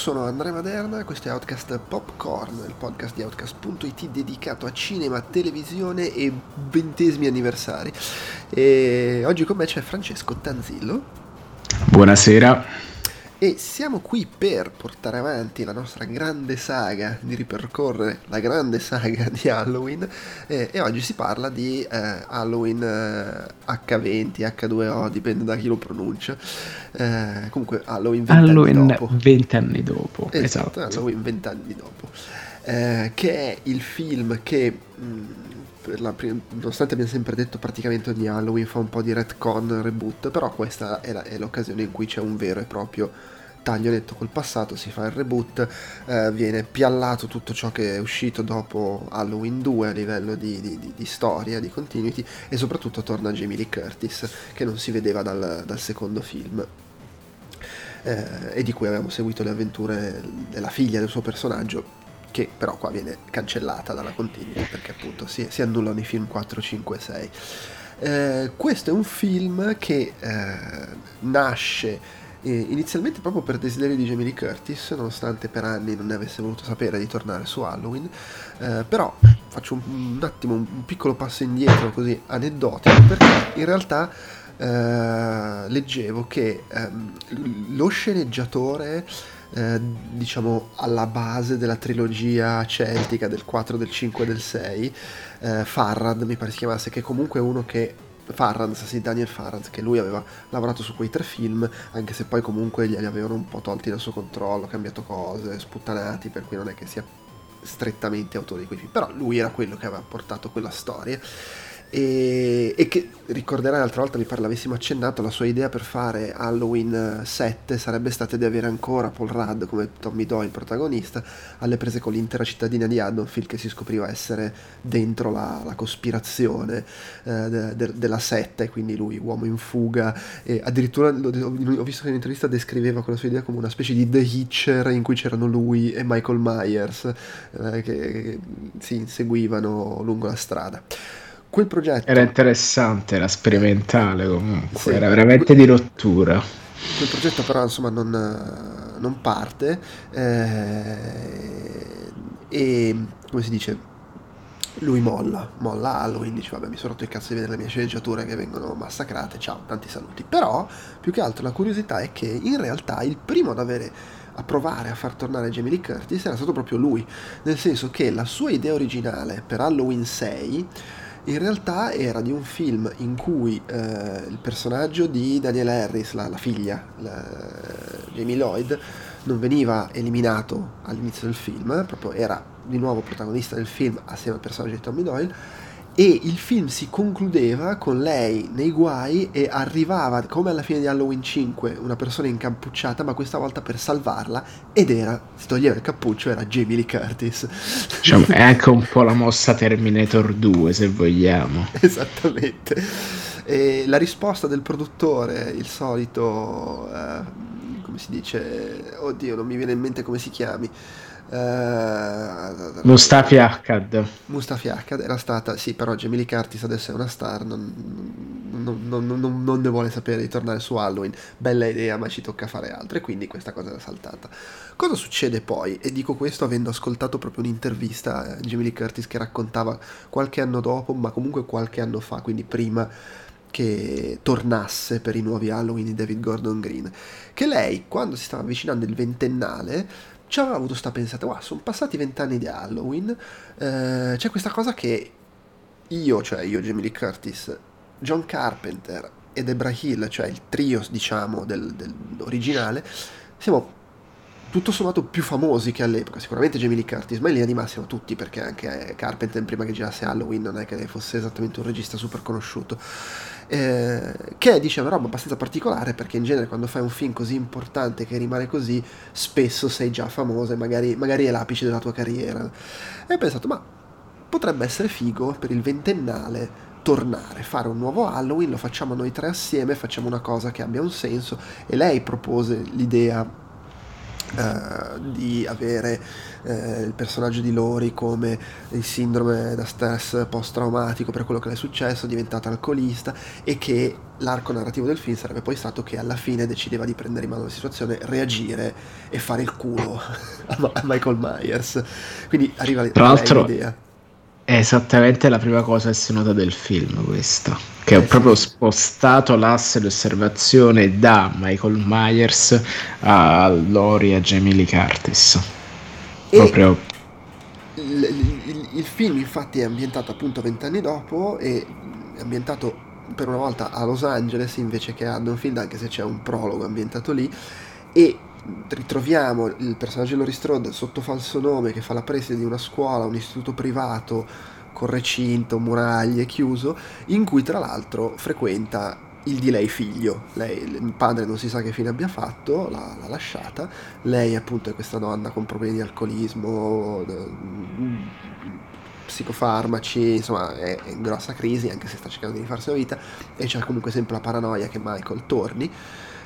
Sono Andrea Maderna, questo è Outcast Popcorn, il podcast di Outcast.it dedicato a cinema, televisione e ventesimi anniversari. E oggi con me c'è Francesco Tanzillo. Buonasera. E siamo qui per portare avanti la nostra grande saga, di ripercorrere la grande saga di Halloween. Eh, e oggi si parla di eh, Halloween eh, H20, H2O, dipende da chi lo pronuncia. Eh, comunque Halloween 20 Halloween anni dopo. 20 anni dopo. Esatto, esatto. Halloween 20 anni dopo. Eh, che è il film che... Mh, la, nonostante abbiamo sempre detto praticamente ogni Halloween fa un po' di retcon, reboot, però questa è, la, è l'occasione in cui c'è un vero e proprio taglio netto col passato, si fa il reboot, eh, viene piallato tutto ciò che è uscito dopo Halloween 2 a livello di, di, di, di storia, di continuity e soprattutto torna Jamie Lee Curtis che non si vedeva dal, dal secondo film. Eh, e di cui avevamo seguito le avventure della figlia del suo personaggio che però qua viene cancellata dalla continuity perché appunto si, si annullano i film 4, 5 e 6. Eh, questo è un film che eh, nasce eh, inizialmente proprio per desiderio di Jamie Lee Curtis, nonostante per anni non ne avesse voluto sapere di tornare su Halloween, eh, però faccio un, un, attimo un piccolo passo indietro così aneddotico perché in realtà eh, leggevo che ehm, lo sceneggiatore eh, diciamo alla base della trilogia celtica del 4, del 5 e del 6, eh, Farrad mi pare si chiamasse, che comunque è uno che Farranz, sì, Daniel Farranz, che lui aveva lavorato su quei tre film, anche se poi comunque glieli avevano un po' tolti dal suo controllo, cambiato cose, sputtanati, per cui non è che sia strettamente autore di quei film, però lui era quello che aveva portato quella storia e, e, che ricorderai l'altra volta mi pare l'avessimo accennato la sua idea per fare Halloween 7 sarebbe stata di avere ancora Paul Rudd come Tommy Doyle protagonista alle prese con l'intera cittadina di Haddonfield che si scopriva essere dentro la, la cospirazione eh, de, de, della setta e quindi lui uomo in fuga. E addirittura ho visto che in un'intervista descriveva quella sua idea come una specie di The Hitcher in cui c'erano lui e Michael Myers eh, che, che si inseguivano lungo la strada quel progetto era interessante, era sperimentale comunque, sì, era veramente di rottura. Quel progetto però insomma non, non parte eh, e come si dice lui molla, molla Halloween, dice vabbè mi sono rotto il cazzo di vedere le mie sceneggiature che vengono massacrate, ciao, tanti saluti. Però più che altro la curiosità è che in realtà il primo ad avere a provare a far tornare Jamie Lee Curtis era stato proprio lui, nel senso che la sua idea originale per Halloween 6 in realtà era di un film in cui eh, il personaggio di Daniela Harris, la, la figlia, la, Jamie Lloyd, non veniva eliminato all'inizio del film, proprio era di nuovo protagonista del film assieme al personaggio di Tommy Doyle e il film si concludeva con lei nei guai e arrivava come alla fine di Halloween 5 una persona incappucciata ma questa volta per salvarla ed era, si toglieva il cappuccio, era Jamie Lee Curtis. Diciamo, è anche un po' la mossa Terminator 2 se vogliamo. Esattamente. E la risposta del produttore il solito eh, come si dice? Oddio non mi viene in mente come si chiami Uh, Mustafi Akkad Mustafi Akkad era stata sì però Jamie Curtis adesso è una star non, non, non, non, ne vuole sapere di tornare su Halloween. Bella idea ma ci tocca fare altro e quindi questa cosa era saltata. Cosa succede poi? E dico questo avendo ascoltato proprio un'intervista a Jamie Lee Curtis che raccontava qualche anno dopo ma comunque qualche anno fa quindi prima che tornasse per i nuovi Halloween di David Gordon Green che lei quando si stava avvicinando il ventennale ci aveva avuto sta pensata, wow, sono passati vent'anni di Halloween, eh, c'è questa cosa che io, cioè io, Jamie Lee Curtis, John Carpenter e Debra Hill, cioè il trio, diciamo, del, dell'originale, siamo tutto sommato più famosi che all'epoca. Sicuramente Jamie Lee Curtis, ma in linea di massima tutti, perché anche Carpenter prima che girasse Halloween non è che fosse esattamente un regista super conosciuto eh, che dice una roba abbastanza particolare perché in genere quando fai un film così importante che rimane così, spesso sei già famosa e magari, magari è l'apice della tua carriera. E ho pensato, ma potrebbe essere figo per il ventennale tornare, fare un nuovo Halloween, lo facciamo noi tre assieme, facciamo una cosa che abbia un senso e lei propose l'idea Uh, di avere uh, il personaggio di Lori come il sindrome da stress post-traumatico per quello che le è successo, diventata alcolista e che l'arco narrativo del film sarebbe poi stato che alla fine decideva di prendere in mano la situazione, reagire e fare il culo a, Michael Myers. Quindi arriva Tra l'altro, l'idea. È esattamente la prima cosa che si nota del film questa, che ho proprio spostato l'asse di osservazione da Michael Myers a Lori e a Jamie Lee Curtis. E proprio... Il, il, il, film infatti è ambientato appunto vent'anni dopo e è ambientato per una volta a Los Angeles invece che a Haddonfield anche se c'è un prologo ambientato lì e ritroviamo il personaggio di Laurie Strode sotto falso nome che fa la preside di una scuola, un istituto privato con recinto, muraglie, chiuso, in cui tra l'altro frequenta il di lei figlio. Lei, il padre non si sa che fine abbia fatto, l'ha, l'ha lasciata. Lei appunto è questa donna con problemi di alcolismo, psicofarmaci, insomma è in grossa crisi anche se sta cercando di rifarsi la vita e c'è comunque sempre la paranoia che Michael torni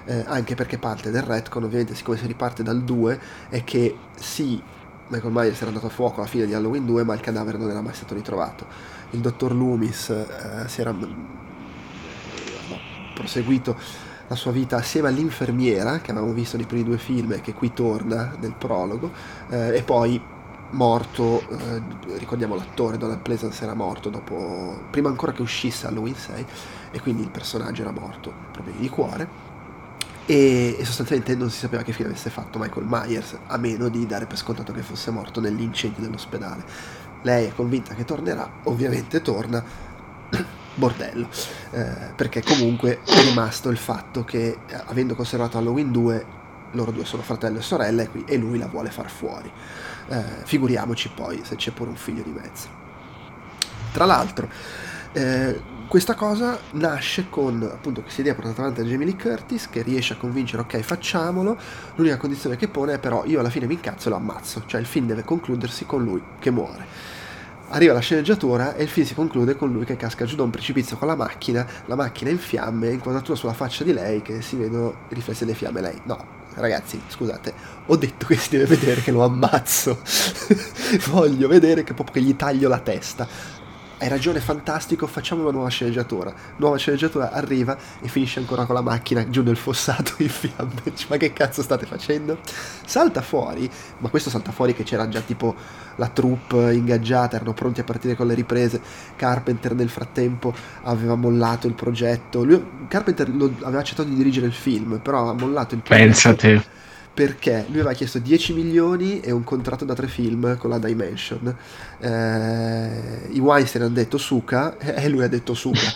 eh, anche perché parte del retcon, ovviamente siccome si riparte dal 2, è che sì, Michael Myers era andato a fuoco alla fine di Halloween 2, ma il cadavere non era mai stato ritrovato. Il dottor Loomis eh, si era no, proseguito la sua vita assieme all'infermiera che avevamo visto nei primi due film e che qui torna nel prologo, eh, e poi morto, eh, ricordiamo l'attore Donald Pleasance era morto dopo, prima ancora che uscisse Halloween 6 e quindi il personaggio era morto, problemi di cuore e, e, sostanzialmente non si sapeva che fine avesse fatto Michael Myers, a meno di dare per scontato che fosse morto nell'incendio dell'ospedale. Lei è convinta che tornerà, ovviamente torna, bordello, eh, perché comunque è rimasto il fatto che eh, avendo conservato Halloween 2, loro due sono fratello e sorella e, qui, e lui la vuole far fuori. Eh, figuriamoci poi se c'è pure un figlio di mezzo. Tra l'altro, eh, questa cosa nasce con appunto questa idea portata avanti da Jamie Lee Curtis che riesce a convincere ok facciamolo l'unica condizione che pone è però io alla fine mi incazzo e lo ammazzo. Cioè il film deve concludersi con lui che muore. Arriva la sceneggiatura e il film si conclude con lui che casca giù da un precipizio con la macchina la macchina in fiamme inquadratura sulla faccia di lei che si vedono i riflessi delle fiamme. Lei no ragazzi scusate ho detto che si deve vedere che lo ammazzo. Voglio vedere che proprio che gli taglio la testa hai ragione, fantastico, facciamo una nuova sceneggiatura. Nuova sceneggiatura arriva e finisce ancora con la macchina giù nel fossato in fiamme. Ma che cazzo state facendo? Salta fuori, ma questo salta fuori che c'era già tipo la troupe ingaggiata, erano pronti a partire con le riprese. Carpenter nel frattempo aveva mollato il progetto. Lui, Carpenter lo, aveva accettato di dirigere il film, però aveva mollato il progetto. Pensate perché lui aveva chiesto 10 milioni e un contratto da tre film con la Dimension. Eh, I Weinstein hanno detto Suka e lui ha detto Suka.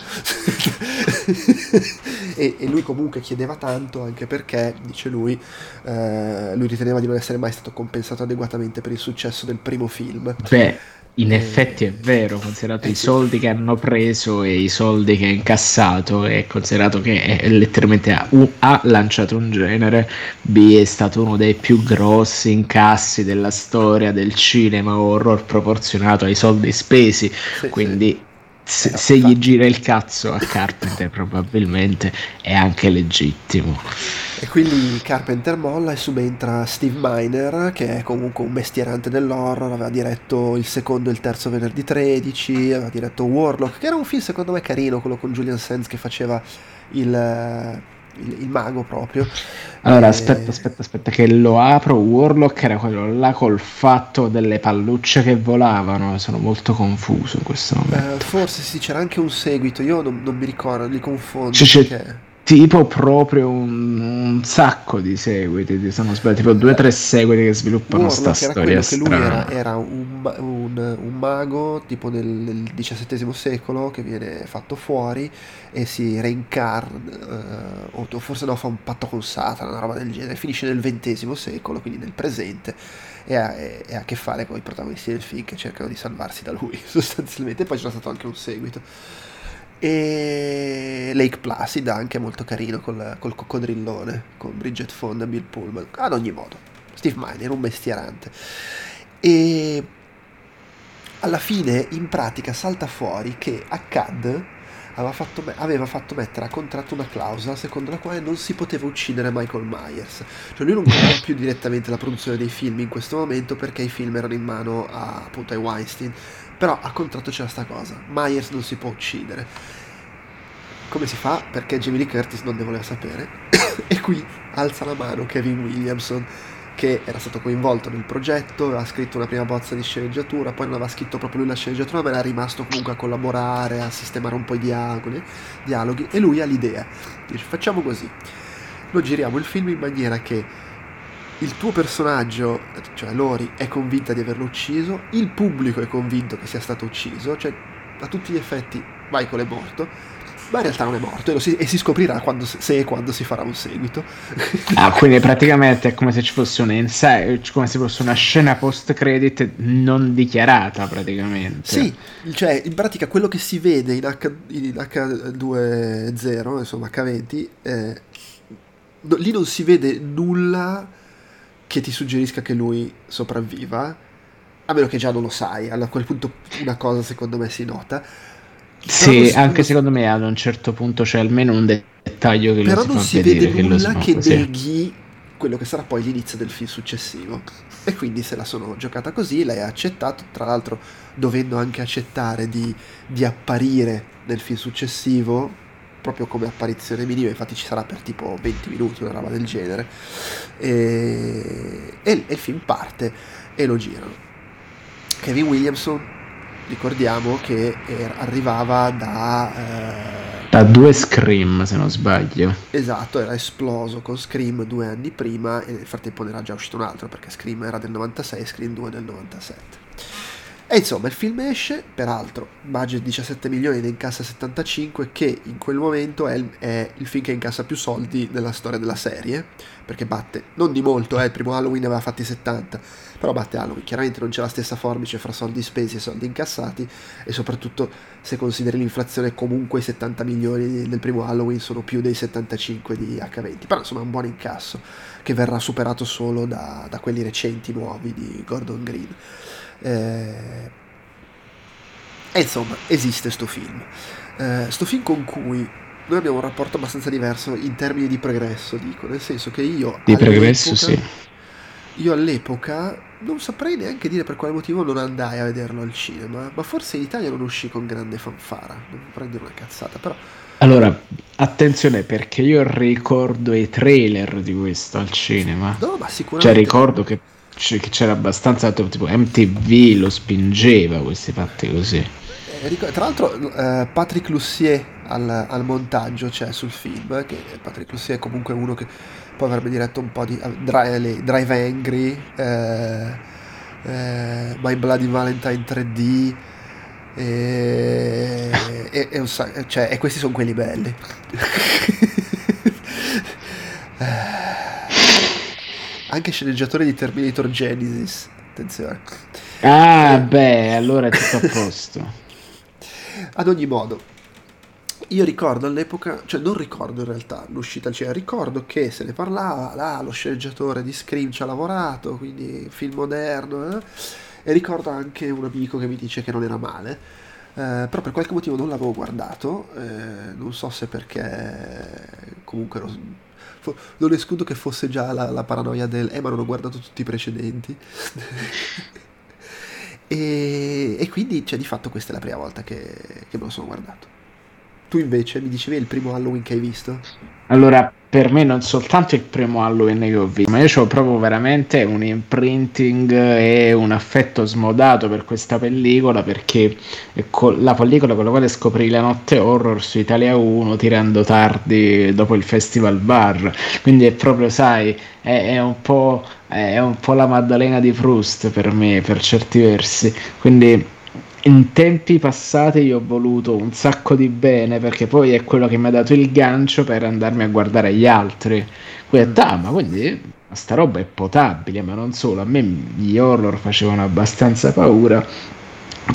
e, e, lui comunque chiedeva tanto anche perché, dice lui, eh, lui riteneva di non essere mai stato compensato adeguatamente per il successo del primo film. Beh in effetti è vero, considerato eh, i soldi che hanno preso e i soldi che ha incassato, e considerato che è, letteralmente ha, ha, lanciato un genere, B è stato uno dei più grossi incassi della storia del cinema horror proporzionato ai soldi spesi, sì, quindi sì se, se, gli gira il cazzo a Carpenter probabilmente è anche legittimo. E quindi Carpenter molla e subentra Steve Miner, che è comunque un mestierante dell'horror, aveva diretto il secondo e il terzo venerdì 13, aveva diretto Warlock, che era un film secondo me carino, quello con Julian Sands che faceva il il, il mago proprio. Allora, e... aspetta, aspetta, aspetta, che lo apro. Warlock era quello là col fatto delle pallucce che volavano. Sono molto confuso in questo momento. Eh, forse sì, c'era anche un seguito. Io non, non mi ricordo, li confondo. C'è, perché tipo proprio un, un, sacco di seguiti, se non sbaglio, tipo due o tre seguiti che sviluppano questa storia che lui era, era un, un, un, mago tipo nel XVII secolo che viene fatto fuori e si reincarna, eh, o forse no, fa un patto con Satana, una roba del genere, finisce nel XX secolo, quindi nel presente, e ha, e ha a che fare con i protagonisti del film che cercano di salvarsi da lui, sostanzialmente, e poi c'è stato anche un seguito e Lake Placid anche molto carino col, col coccodrillone con Bridget Fonda e Bill Pullman ad ogni modo Steve Miner un mestierante e alla fine in pratica salta fuori che Akkad aveva fatto, aveva fatto, mettere a contratto una clausola secondo la quale non si poteva uccidere Michael Myers. Cioè lui non guardava più direttamente la produzione dei film in questo momento perché i film erano in mano a, appunto ai Weinstein. Però a contratto c'era sta cosa, Myers non si può uccidere. Come si fa? Perché Jamie Lee Curtis non ne voleva sapere. e qui alza la mano Kevin Williamson che era stato coinvolto nel progetto, aveva scritto una prima bozza di sceneggiatura, poi non aveva scritto proprio lui la sceneggiatura, ma era rimasto comunque a collaborare, a sistemare un po' i dialoghi, dialoghi e lui ha l'idea. Dice facciamo così, noi giriamo il film in maniera che il tuo personaggio, cioè Lori, è convinta di averlo ucciso, il pubblico è convinto che sia stato ucciso, cioè a tutti gli effetti Michael è morto, ma in realtà non è morto e, si, e si scoprirà quando, se e quando si farà un seguito. Ah, quindi praticamente è come se ci fosse un insight, come se fosse una scena post credit non dichiarata praticamente. Sì, cioè in pratica quello che si vede in, H, in H20, insomma H20, eh, lì non si vede nulla che ti suggerisca che lui sopravviva, a meno che già non lo sai, a quel punto una cosa secondo me si nota sì, anche secondo me ad un certo punto c'è almeno un dettaglio che però lo si non si vede che nulla che, che neghi quello che sarà poi l'inizio del film successivo. E quindi se la sono giocata così, lei ha accettato, tra l'altro dovendo anche accettare di, di apparire nel film successivo, proprio come apparizione minima, infatti ci sarà per tipo 20 minuti, una roba del genere. E, e, e il film parte e lo girano. Kevin Williamson ricordiamo che era, arrivava da... Eh, da due Scream, se non sbaglio. Esatto, era esploso con Scream due anni prima e nel frattempo ne era già uscito un altro perché Scream era del 96 e Scream 2 del 97. E insomma, il film esce, peraltro, budget 17 milioni ne incassa 75, che in quel momento è il, è il, film che incassa più soldi nella storia della serie, perché batte, non di molto, eh, il primo Halloween aveva fatti 70, però batte Halloween. Chiaramente non c'è la stessa forbice fra soldi spesi e soldi incassati, e soprattutto se consideri l'inflazione, comunque i 70 milioni del primo Halloween sono più dei 75 di H20, però insomma è un buon incasso, che verrà superato solo da, da quelli recenti, nuovi di Gordon Green. Eh, e insomma, esiste sto film. Eh, sto film con cui noi abbiamo un rapporto abbastanza diverso in termini di progresso, dico, nel senso che io... Di progresso, sì. Io all'epoca non saprei neanche dire per quale motivo non andai a vederlo al cinema, ma forse in Italia non uscì con grande fanfara, non prendere una cazzata, però... Allora, attenzione perché io ricordo i trailer di questo al cinema. No, ma sicuramente... Cioè ricordo che che c'era abbastanza tipo MTV lo spingeva questi fatti così. Eh, tra l'altro eh, Patrick Lussier al, al, montaggio c'è sul film che Patrick Lussier è comunque uno che poi avrebbe diretto un po' di uh, Drive, Drive Angry eh, eh, My Bloody Valentine 3D e, e, e, cioè, e questi sono quelli belli anche sceneggiatore di Terminator Genesis. Attenzione. Ah, eh. beh, allora è tutto a posto. Ad ogni modo, io ricordo all'epoca, cioè non ricordo in realtà l'uscita, cioè ricordo che se ne parlava, là, lo sceneggiatore di Scream ci ha lavorato, quindi film moderno, eh? e ricordo anche un amico che mi dice che non era male, eh, però per qualche motivo non l'avevo guardato, eh, non so se perché comunque ero non escludo che fosse già la, la, paranoia del eh ma non ho guardato tutti i precedenti e, e, quindi cioè di fatto questa è la prima volta che, che me lo sono guardato tu invece mi dicevi il primo Halloween che hai visto? Allora, per me non soltanto il primo Halloween che ho visto, ma io ho proprio veramente un imprinting e un affetto smodato per questa pellicola perché è la pellicola con la quale scoprì la notte horror su Italia 1 tirando tardi dopo il Festival Bar. Quindi è proprio, sai, è, è, un, po', è un po' la Maddalena di Proust per me, per certi versi. Quindi in tempi passati io ho voluto un sacco di bene perché poi è quello che mi ha dato il gancio per andarmi a guardare gli altri. Quindi, mm. ah, ma quindi sta roba è potabile, ma non solo, a me gli horror facevano abbastanza paura.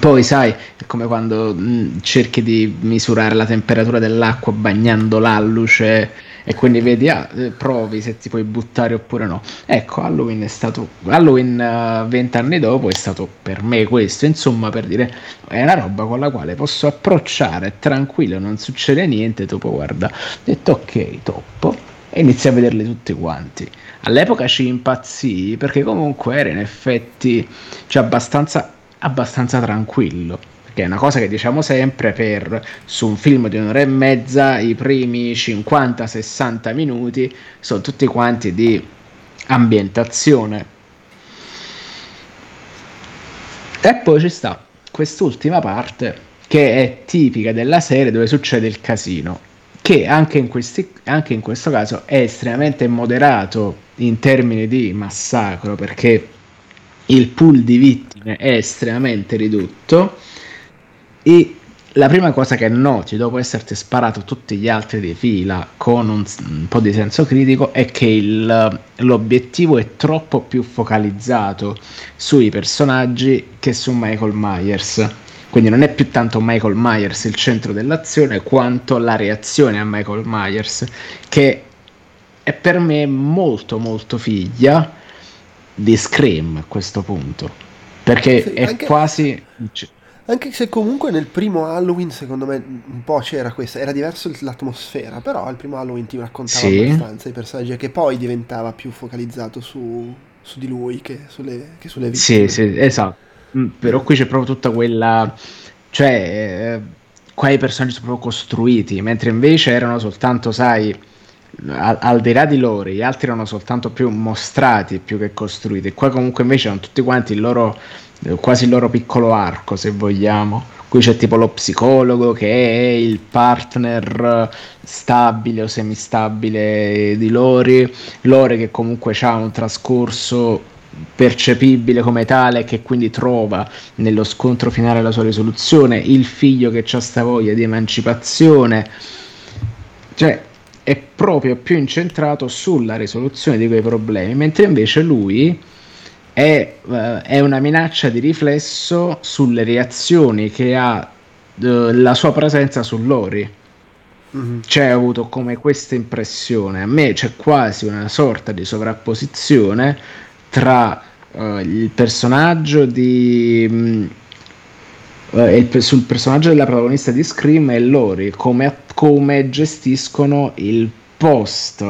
Poi sai, è come quando mh, cerchi di misurare la temperatura dell'acqua bagnando l'alluce e quindi vedi, ah, eh, provi se ti puoi buttare oppure no. Ecco, Halloween è stato, Halloween uh, vent'anni dopo è stato per me questo, insomma, per dire, è una roba con la quale posso approcciare tranquillo, non succede niente, dopo guarda, ho detto ok, top, e inizi a vederli tutti quanti. All'epoca ci impazzì perché comunque era in effetti cioè, abbastanza, abbastanza tranquillo che è una cosa che diciamo sempre per su un film di un'ora e mezza i primi 50-60 minuti sono tutti quanti di ambientazione. E poi ci sta quest'ultima parte che è tipica della serie dove succede il casino che anche in, questi, anche in questo caso è estremamente moderato in termini di massacro perché il pool di vittime è estremamente ridotto e la prima cosa che noti dopo esserti sparato tutti gli altri di fila con un, un po' di senso critico è che il, l'obiettivo è troppo più focalizzato sui personaggi che su Michael Myers. Quindi non è più tanto Michael Myers il centro dell'azione quanto la reazione a Michael Myers, che è per me molto molto figlia di Scream a questo punto. Perché sì, è anche... quasi anche se comunque nel primo Halloween, secondo me, un po' c'era questa, era diverso l'atmosfera, però il primo Halloween ti raccontava sì. abbastanza i personaggi che poi diventava più focalizzato su, su di lui che sulle, che sulle vittime. Sì, sì, esatto. Mm, però qui c'è proprio tutta quella... cioè, eh, qua i personaggi sono proprio costruiti, mentre invece erano soltanto, sai, al, al di là di loro, gli altri erano soltanto più mostrati più che costruiti. Qua comunque invece erano tutti quanti il loro quasi il loro piccolo arco, se vogliamo. Qui c'è tipo lo psicologo che è il partner stabile o semistabile di Lori, Lori che comunque ha un trascorso percepibile come tale che quindi trova nello scontro finale la sua risoluzione, il figlio che ha sta voglia di emancipazione, cioè è proprio più incentrato sulla risoluzione di quei problemi, mentre invece lui è, uh, è una minaccia di riflesso sulle reazioni che ha uh, la sua presenza su Lori. Mm-hmm. Cioè, ho avuto come questa impressione. A me c'è quasi una sorta di sovrapposizione tra uh, il personaggio di. Mh, mm, il, sul personaggio della protagonista di Scream e Lori, come, come gestiscono il post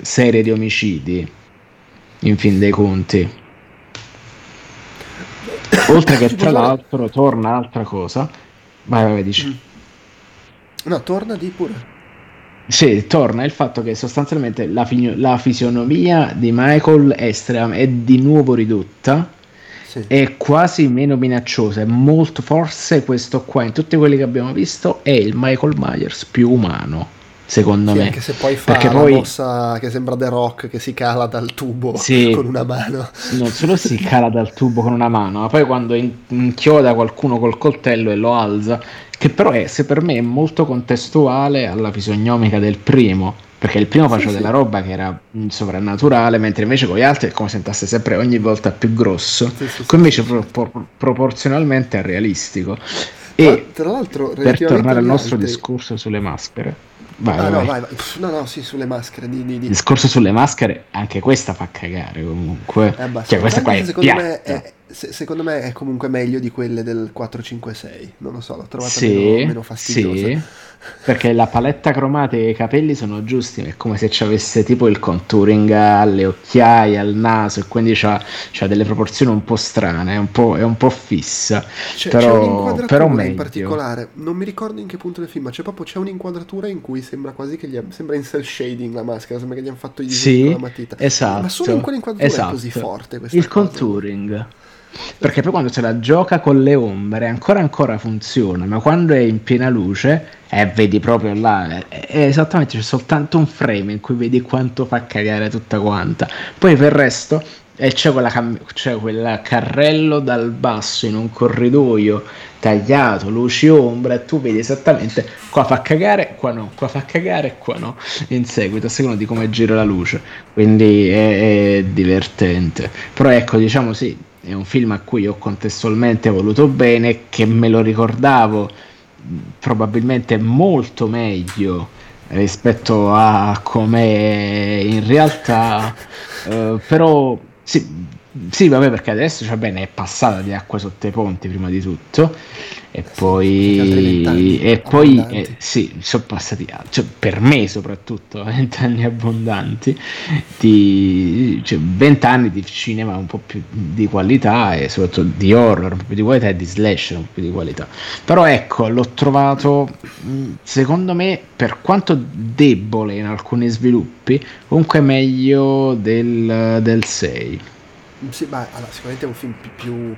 serie di omicidi, in fin dei conti. Oltre che tra l'altro torna un'altra cosa. Vai, vai, dici. Mm. No, torna di pure. Sì, torna il fatto che sostanzialmente la, fi- la fisionomia di Michael è, è di nuovo ridotta. Sì. È quasi meno minacciosa. È molto, forse questo qua, in tutti quelli che abbiamo visto, è il Michael Myers più umano secondo sì, me. Anche se poi fa Perché poi... mossa che sembra The Rock che si cala dal tubo sì, con una mano. Non solo si cala dal tubo con una mano, ma poi quando inchioda qualcuno col coltello e lo alza, che però è, se per me è molto contestuale alla fisognomica del primo. Perché il primo faceva sì, della roba che era sovrannaturale, mentre invece con gli altri è come se sentasse sempre ogni volta più grosso. Qui invece pro- pro- proporzionalmente è realistico. E ma, tra l'altro, per tornare al nostro altri... discorso sulle maschere, Vai, ah, vai. No, vai, vai. no, no, sì, sulle maschere. Di, di, di. Discorso sulle maschere, anche questa fa cagare comunque. Eh, cioè, questa qua è secondo me è, se, secondo me è comunque meglio di quelle del 456. Non lo so, l'ho trovata sì, meno, meno fastidiosa. Sì, perché la paletta cromatica e i capelli sono giusti. È come se ci avesse tipo il contouring alle occhiaie, al naso, e quindi c'ha delle proporzioni un po' strane, è un po', è un po fissa. C'è, però, c'è però meglio. in particolare, non mi ricordo in che punto del film, ma c'è proprio c'è un'inquadratura in cui sembra quasi che gli sembra in cell shading la maschera, sembra che gli hanno fatto i disegni sì, con la matita. Esatto. Ma solo in quell'inquadratura esatto. è così forte Il cosa. contouring. Perché poi quando se la gioca con le ombre ancora ancora funziona, ma quando è in piena luce, eh, vedi proprio là, è, è esattamente c'è soltanto un frame in cui vedi quanto fa cagare tutta quanta. Poi per il resto e c'è, quella cam- c'è quel carrello dal basso in un corridoio tagliato, luci ombra, e tu vedi esattamente qua fa cagare, qua no, qua fa cagare, qua no, in seguito, a seconda di come gira la luce. Quindi è, è divertente. Però ecco, diciamo sì, è un film a cui ho contestualmente voluto bene, che me lo ricordavo probabilmente molto meglio rispetto a come in realtà, eh, però sì, sì, vabbè, perché adesso cioè, bene, è passata di acqua sotto i ponti prima di tutto, e poi, e poi eh, sì, sono passati, cioè, per me soprattutto, vent'anni abbondanti, di, cioè, vent'anni di cinema un po' più di qualità e soprattutto di horror un po' più di qualità e di slash un po' più di qualità. Però ecco, l'ho trovato, secondo me, per quanto debole in alcuni sviluppi, comunque meglio del, del 6. Sì, ma allora, sicuramente è un film più,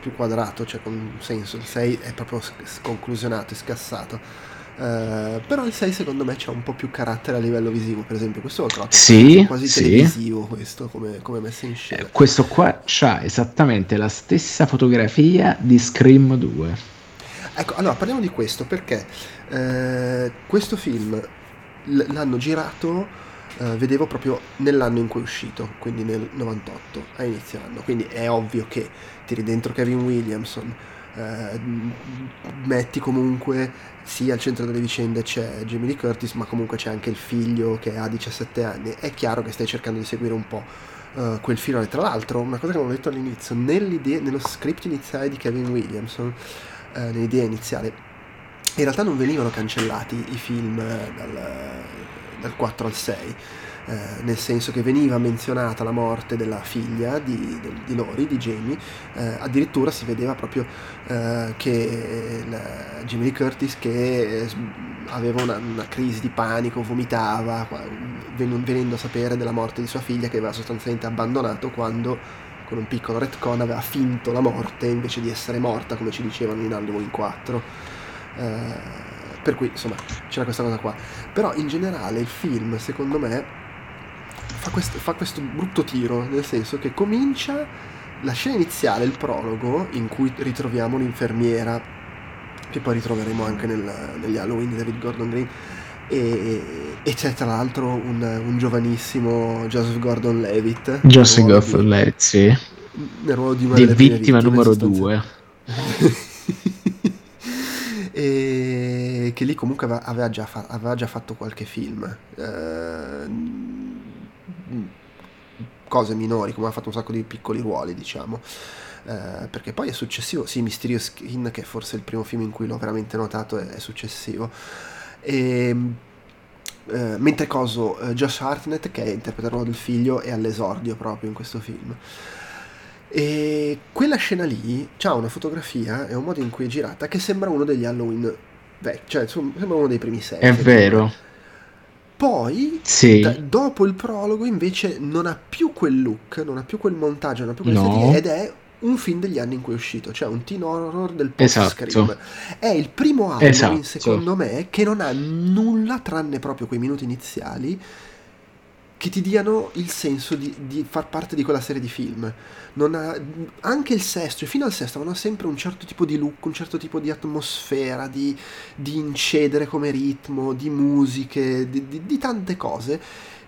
più quadrato, cioè con senso. Il 6 è proprio sconclusionato e scassato. Uh, però il 6 secondo me c'ha un po' più carattere a livello visivo, per esempio questo lo trovo sì, quasi sì. televisivo questo come, come messo in scena. Eh, questo qua ha esattamente la stessa fotografia di Scream 2. Ecco, allora parliamo di questo perché eh, questo film l- l'hanno girato uh, vedevo proprio nell'anno in cui è uscito, quindi nel 98, a inizio anno. Quindi è ovvio che tiri dentro Kevin Williamson, uh, metti comunque sì al centro delle vicende c'è Jamie Lee Curtis, ma comunque c'è anche il figlio che ha 17 anni. È chiaro che stai cercando di seguire un po'. Uh, quel filone. Tra l'altro, una cosa che non ho detto all'inizio, nello script iniziale di Kevin Williamson, uh, nell'idea iniziale, in realtà non venivano cancellati i film dal, dal 4 al 6, eh, nel senso che veniva menzionata la morte della figlia di, di, di Lori, di Jamie, eh, addirittura si vedeva proprio eh, che la, Jamie Lee Curtis che eh, aveva una, una, crisi di panico, vomitava, ven- venendo a sapere della morte di sua figlia che aveva sostanzialmente abbandonato quando con un piccolo retcon aveva finto la morte invece di essere morta come ci dicevano in Halloween 4 eh, per cui, insomma, c'era questa cosa qua. Però in generale il film, secondo me, fa questo, fa questo brutto tiro, nel senso che comincia la scena iniziale, il prologo, in cui ritroviamo l'infermiera, che poi ritroveremo anche nel, negli Halloween di David Gordon Green, e, e, c'è tra l'altro un, un giovanissimo Joseph Gordon Levitt. Joseph Gordon Levitt, sì. Nel ruolo di una di vittima numero due. e che lì comunque aveva già, fa- aveva già fatto qualche film. Eh, cose minori, come ha fatto un sacco di piccoli ruoli, diciamo. Eh, perché poi è successivo, sì, Mysterious Skin, che è forse il primo film in cui l'ho veramente notato, è, è successivo. E, eh, mentre coso, eh, Josh Hartnett, che interpreta il ruolo del figlio, è all'esordio proprio in questo film. E quella scena lì ha una fotografia e un modo in cui è girata che sembra uno degli Halloween vecchi, cioè sembra uno dei primi sei. È vero. Poi, sì. da, dopo il prologo, invece, non ha più quel look, non ha più quel montaggio, non ha più quell'estetica, no. ed è un film degli anni in cui è uscito, cioè un teen horror del post-scream. Esatto. È il primo Halloween, esatto. secondo me, che non ha nulla tranne proprio quei minuti iniziali che ti diano il senso di, di, far parte di quella serie di film. Ha, anche il sesto, e fino al sesto, avevano sempre un certo tipo di look, un certo tipo di atmosfera, di, di incedere come ritmo, di musiche, di, di, tante cose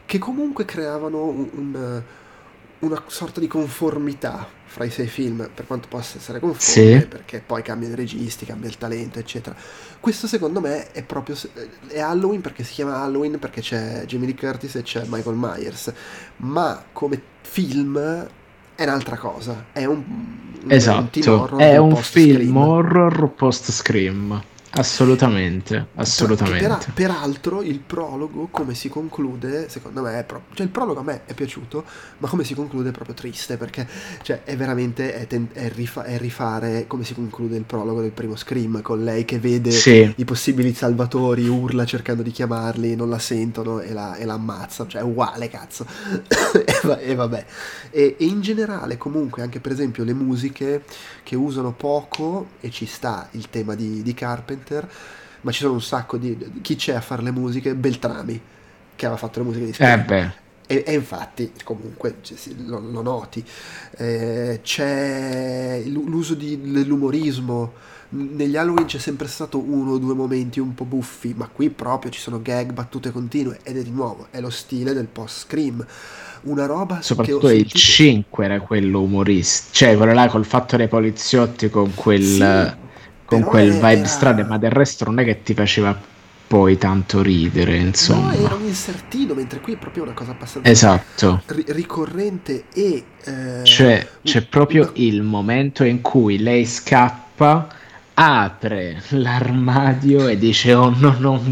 che comunque creavano un, un, una sorta di conformità fra i sei film, per quanto possa essere conforme, sì. perché poi cambiano i registi, cambia il talento, eccetera. Questo secondo me è proprio è Halloween perché si chiama Halloween perché c'è Jamie Lee Curtis e c'è Michael Myers, ma come film è un'altra cosa, è un, esatto, un è un film horror post Assolutamente, assolutamente. Per, peraltro il prologo come si conclude, secondo me, è proprio, cioè il prologo a me è piaciuto, ma come si conclude è proprio triste perché cioè, è veramente è, ten, è, rifa, è, rifare come si conclude il prologo del primo Scream con lei che vede sì. i possibili salvatori, urla cercando di chiamarli, non la sentono e la, e la ammazza, cioè è uguale cazzo. e, e, vabbè. E, e in generale comunque anche per esempio le musiche che usano poco e ci sta il tema di, di Carpenter ma ci sono un sacco di... chi c'è a fare le musiche? Beltrami, che aveva fatto le musiche di Scream. Eh. E, e, infatti, comunque, lo, lo noti. Eh, c'è l'uso di, dell'umorismo. Negli Halloween c'è sempre stato uno o due momenti un po' buffi, ma qui proprio ci sono gag, battute continue ed è di nuovo, è lo stile del post-scream. Una roba Soprattutto che il 5 era quello umorista, cioè quello là col fatto dei poliziotti con quel... Sì con quel vibe era... strano, ma del resto non è che ti faceva poi tanto ridere, insomma. No, era un insertino, mentre qui è proprio una cosa abbastanza esatto. ri- ricorrente e... Eh, cioè, c'è proprio il momento in cui lei scappa apre l'armadio e dice oh no, no,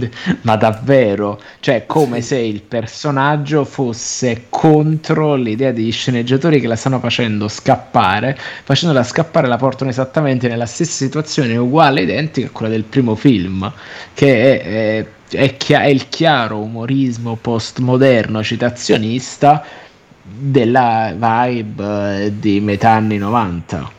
ma davvero? Cioè come se il personaggio fosse contro l'idea degli sceneggiatori che la stanno facendo scappare facendola scappare la portano esattamente nella stessa situazione uguale identica a quella del primo film che è, è, è, chi- è il chiaro umorismo postmoderno citazionista della vibe eh, di metà anni 90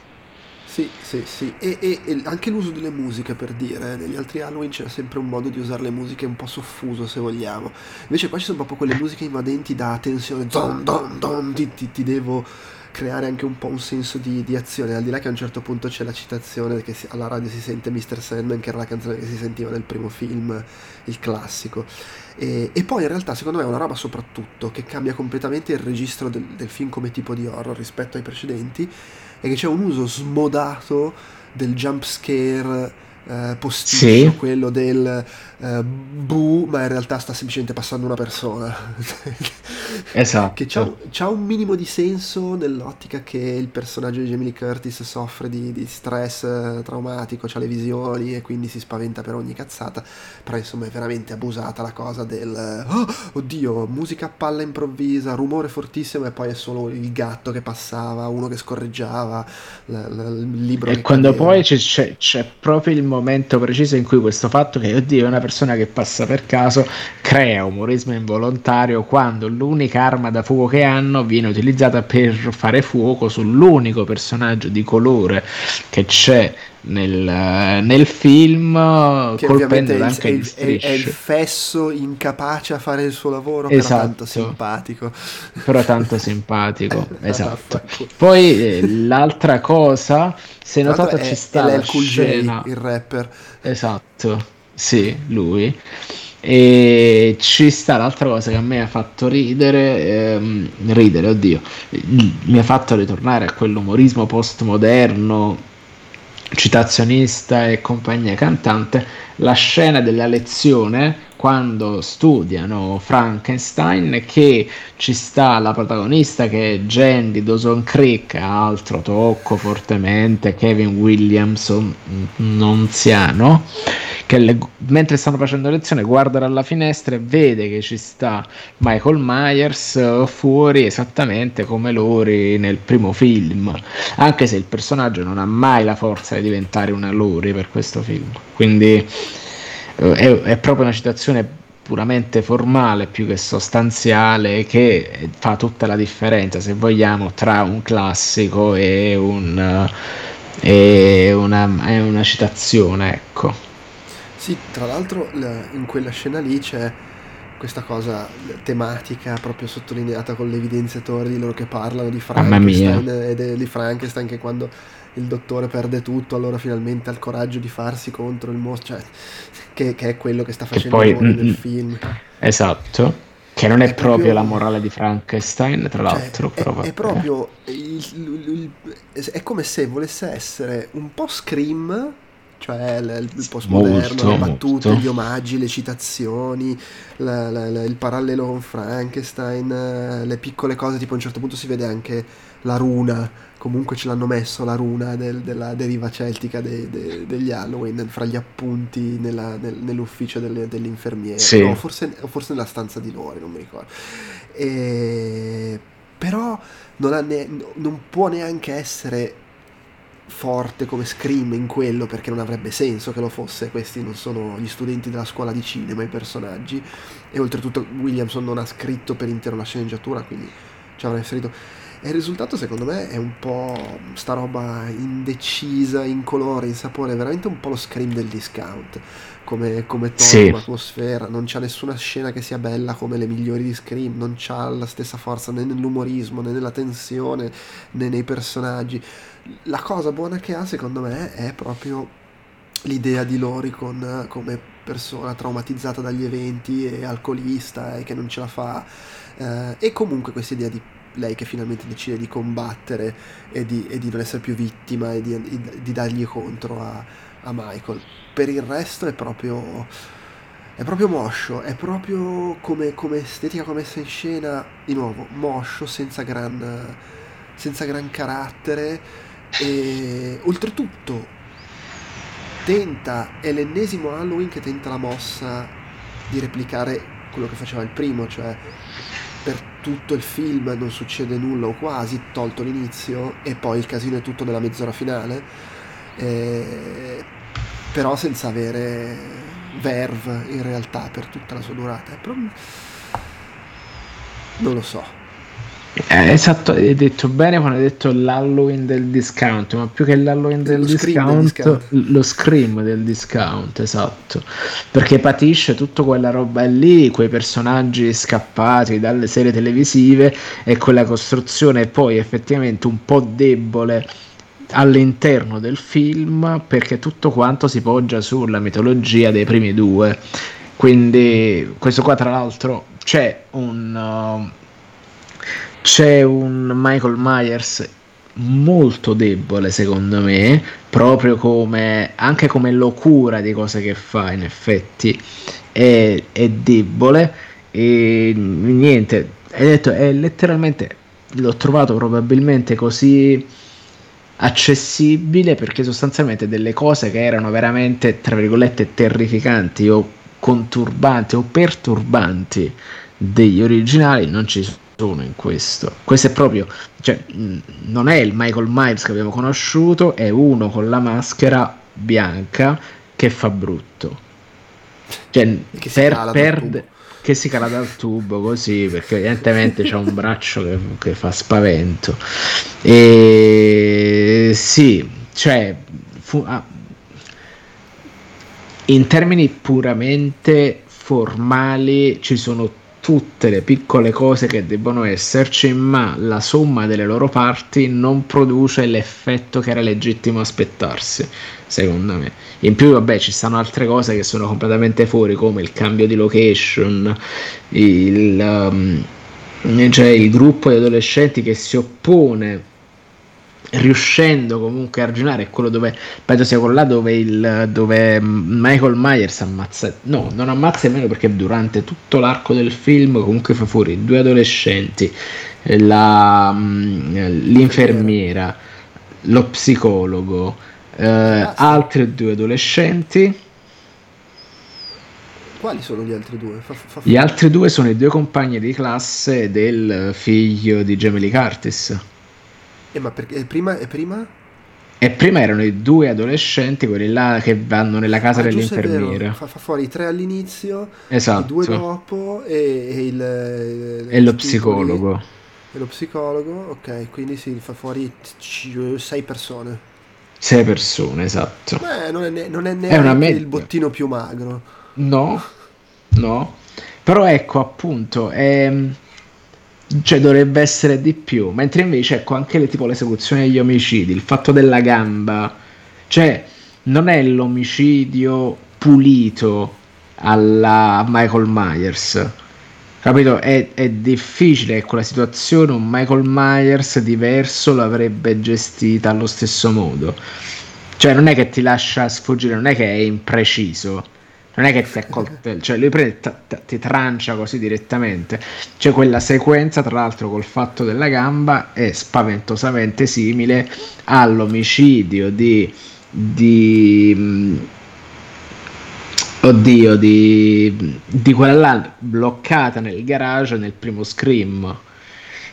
sì, sì. E, e, e, anche l'uso delle musiche, per dire, negli altri Halloween c'era sempre un modo di usare le musiche un po' soffuso, se vogliamo. Invece qua ci sono proprio quelle musiche invadenti da tensione, zon, don, don, ti, ti, ti devo creare anche un po' un senso di, di, azione, al di là che a un certo punto c'è la citazione che si, alla radio si sente Mr. Sandman, che era la canzone che si sentiva nel primo film, il classico. E, e poi in realtà secondo me è una roba soprattutto che cambia completamente il registro del, del film come tipo di horror rispetto ai precedenti è che c'è un uso smodato del jump scare eh, posticcio, sì. quello del eh, bu, ma in realtà sta semplicemente passando una persona. esatto. che c'ha, c'ha, un minimo di senso nell'ottica che il personaggio di Jamie Curtis soffre di, di stress eh, traumatico, ha le visioni e quindi si spaventa per ogni cazzata, però insomma è veramente abusata la cosa del oh, oddio, musica a palla improvvisa, rumore fortissimo e poi è solo il gatto che passava, uno che scorreggiava, l- l- il libro. E quando cadeva. poi c'è, c'è, c'è proprio il momento preciso in cui questo fatto che oddio è una persona persona che passa per caso crea umorismo involontario quando l'unica arma da fuoco che hanno viene utilizzata per fare fuoco sull'unico personaggio di colore che c'è nel, nel film che colpendo anche il, è, è, il fesso incapace a fare il suo lavoro esatto. però tanto simpatico. Però tanto simpatico esatto. poi eh, l'altra cosa se notato ci sta la scena. il rapper. Esatto sì, lui. E ci sta l'altra cosa che a me ha fatto ridere, ehm, ridere, oddio, mi ha fatto ritornare a quell'umorismo postmoderno, citazionista e compagnia cantante, la scena della lezione quando studiano Frankenstein che ci sta la protagonista che è Jen di Dawson Creek, altro tocco fortemente, Kevin Williamson, nonziano, che le, mentre stanno facendo lezione guarda dalla finestra e vede che ci sta Michael Myers fuori esattamente come Lori nel primo film, anche se il personaggio non ha mai la forza di diventare una Lori per questo film. Quindi eh, è, è proprio una citazione puramente formale più che sostanziale che fa tutta la differenza se vogliamo tra un classico e, un, e una, una citazione ecco sì tra l'altro in quella scena lì c'è questa cosa tematica proprio sottolineata con le evidenziatori di loro che parlano di Frankenstein e di Frankenstein che quando il dottore perde tutto, allora finalmente ha il coraggio di farsi contro il mostro, cioè, che, che, è quello che sta facendo poi, nel mm, mm, film. Esatto. Che non è, è proprio, proprio, la morale di Frankenstein, tra cioè, l'altro. È, è, proprio. Il, il, il, è come se volesse essere un po' Scream cioè il, il postmoderno, le battute, molto. gli omaggi, le citazioni, la, la, la, il parallelo con Frankenstein, le piccole cose, tipo a un certo punto si vede anche la runa, comunque ce l'hanno messo la runa del, della deriva celtica de, de, degli Halloween fra gli appunti nella, nel, nell'ufficio delle, dell'infermiera, sì. no, forse, forse, nella stanza di Lori, non mi ricordo. E, però non, ne, non può neanche essere forte come Scream in quello perché non avrebbe senso che lo fosse. Questi non sono gli studenti della scuola di cinema i personaggi. E oltretutto Williamson non ha scritto per intero la sceneggiatura quindi ci avrà inserito e il risultato secondo me è un po' sta roba indecisa in colore in sapore veramente un po' lo Scream del discount. Come, come tono, sì. atmosfera non c'è nessuna scena che sia bella come le migliori di Scream non c'ha la stessa forza né nell'umorismo né nella tensione né nei personaggi. La cosa buona che ha secondo me è proprio l'idea di Lori con, come persona traumatizzata dagli eventi e alcolista e che non ce la fa. Eh, e comunque questa idea di lei che finalmente decide di combattere e di, e di non essere più vittima e di, di dargli contro a, a, Michael. Per il resto è proprio è proprio moscio, è proprio come, come estetica, come messa in scena, di nuovo, moscio, senza gran, senza gran carattere e oltretutto tenta, è l'ennesimo Halloween che tenta la mossa di replicare quello che faceva il primo, cioè per tutto il film non succede nulla o quasi, tolto l'inizio e poi il casino è tutto nella mezz'ora finale, eh, però senza avere verve in realtà per tutta la sua durata. Non lo so. Eh, esatto, hai detto bene quando hai detto l'Halloween del discount, ma più che l'Halloween del, discount, discount, lo scream del discount, esatto, perché patisce tutta quella roba lì, quei personaggi scappati dalle serie televisive e quella costruzione poi effettivamente un po' debole all'interno del film perché tutto quanto si poggia sulla mitologia dei primi due. Quindi questo qua tra l'altro c'è un... Uh, c'è un Michael Myers molto debole secondo me, proprio come anche come locura di cose che fa in effetti è, è debole. E niente, hai detto è letteralmente l'ho trovato probabilmente così accessibile perché sostanzialmente delle cose che erano veramente tra virgolette terrificanti o conturbanti o perturbanti degli originali non ci sono sono in questo. Questo è proprio, cioè, non è il Michael Myers che abbiamo conosciuto, è uno con la maschera bianca che fa brutto. Cioè, che per, per che si cala dal tubo così perché evidentemente c'è un braccio che, che, fa spavento e sì cioè fu, ah, in termini puramente formali ci sono tutte le piccole cose che debbono esserci, ma la somma delle loro parti non produce l'effetto che era legittimo aspettarsi, secondo me. In più, vabbè, ci stanno altre cose che sono completamente fuori, come il cambio di location, il, um, cioè il gruppo di adolescenti che si oppone riuscendo comunque a ragionare è quello dove penso sia quello là dove, il, dove Michael Myers ammazza no non ammazza nemmeno perché durante tutto l'arco del film comunque fa fuori due adolescenti la, mm, l'infermiera lo psicologo eh, ah, altri due adolescenti quali sono gli altri due? Fa, fa, fa... Gli altri due sono i due compagni di classe del figlio di Jamie Curtis. Eh, ma perché prima, e prima? E prima erano i due adolescenti, quelli là che vanno nella casa ah, dell'infermiera. Fa, fa, fuori i tre all'inizio, esatto. i due dopo e, e il, e lo psicologo. E lo psicologo, ok, quindi si fa fuori c- sei persone. Sei persone, esatto. Beh, non è, non è neanche med- il bottino più magro. No, no. Però ecco, appunto, è ehm, cioè dovrebbe essere di più, mentre invece ecco anche le, tipo l'esecuzione degli omicidi, il fatto della gamba, cioè non è l'omicidio pulito alla Michael Myers, capito? È, è difficile che quella situazione un Michael Myers diverso l'avrebbe gestita allo stesso modo, cioè non è che ti lascia sfuggire, non è che è impreciso non è che ti accoltella, cioè lui prende, t- t- ti trancia così direttamente. C'è quella sequenza, tra l'altro, col fatto della gamba è spaventosamente simile all'omicidio di. di mm, oddio, di, di quella là bloccata nel garage nel primo scream.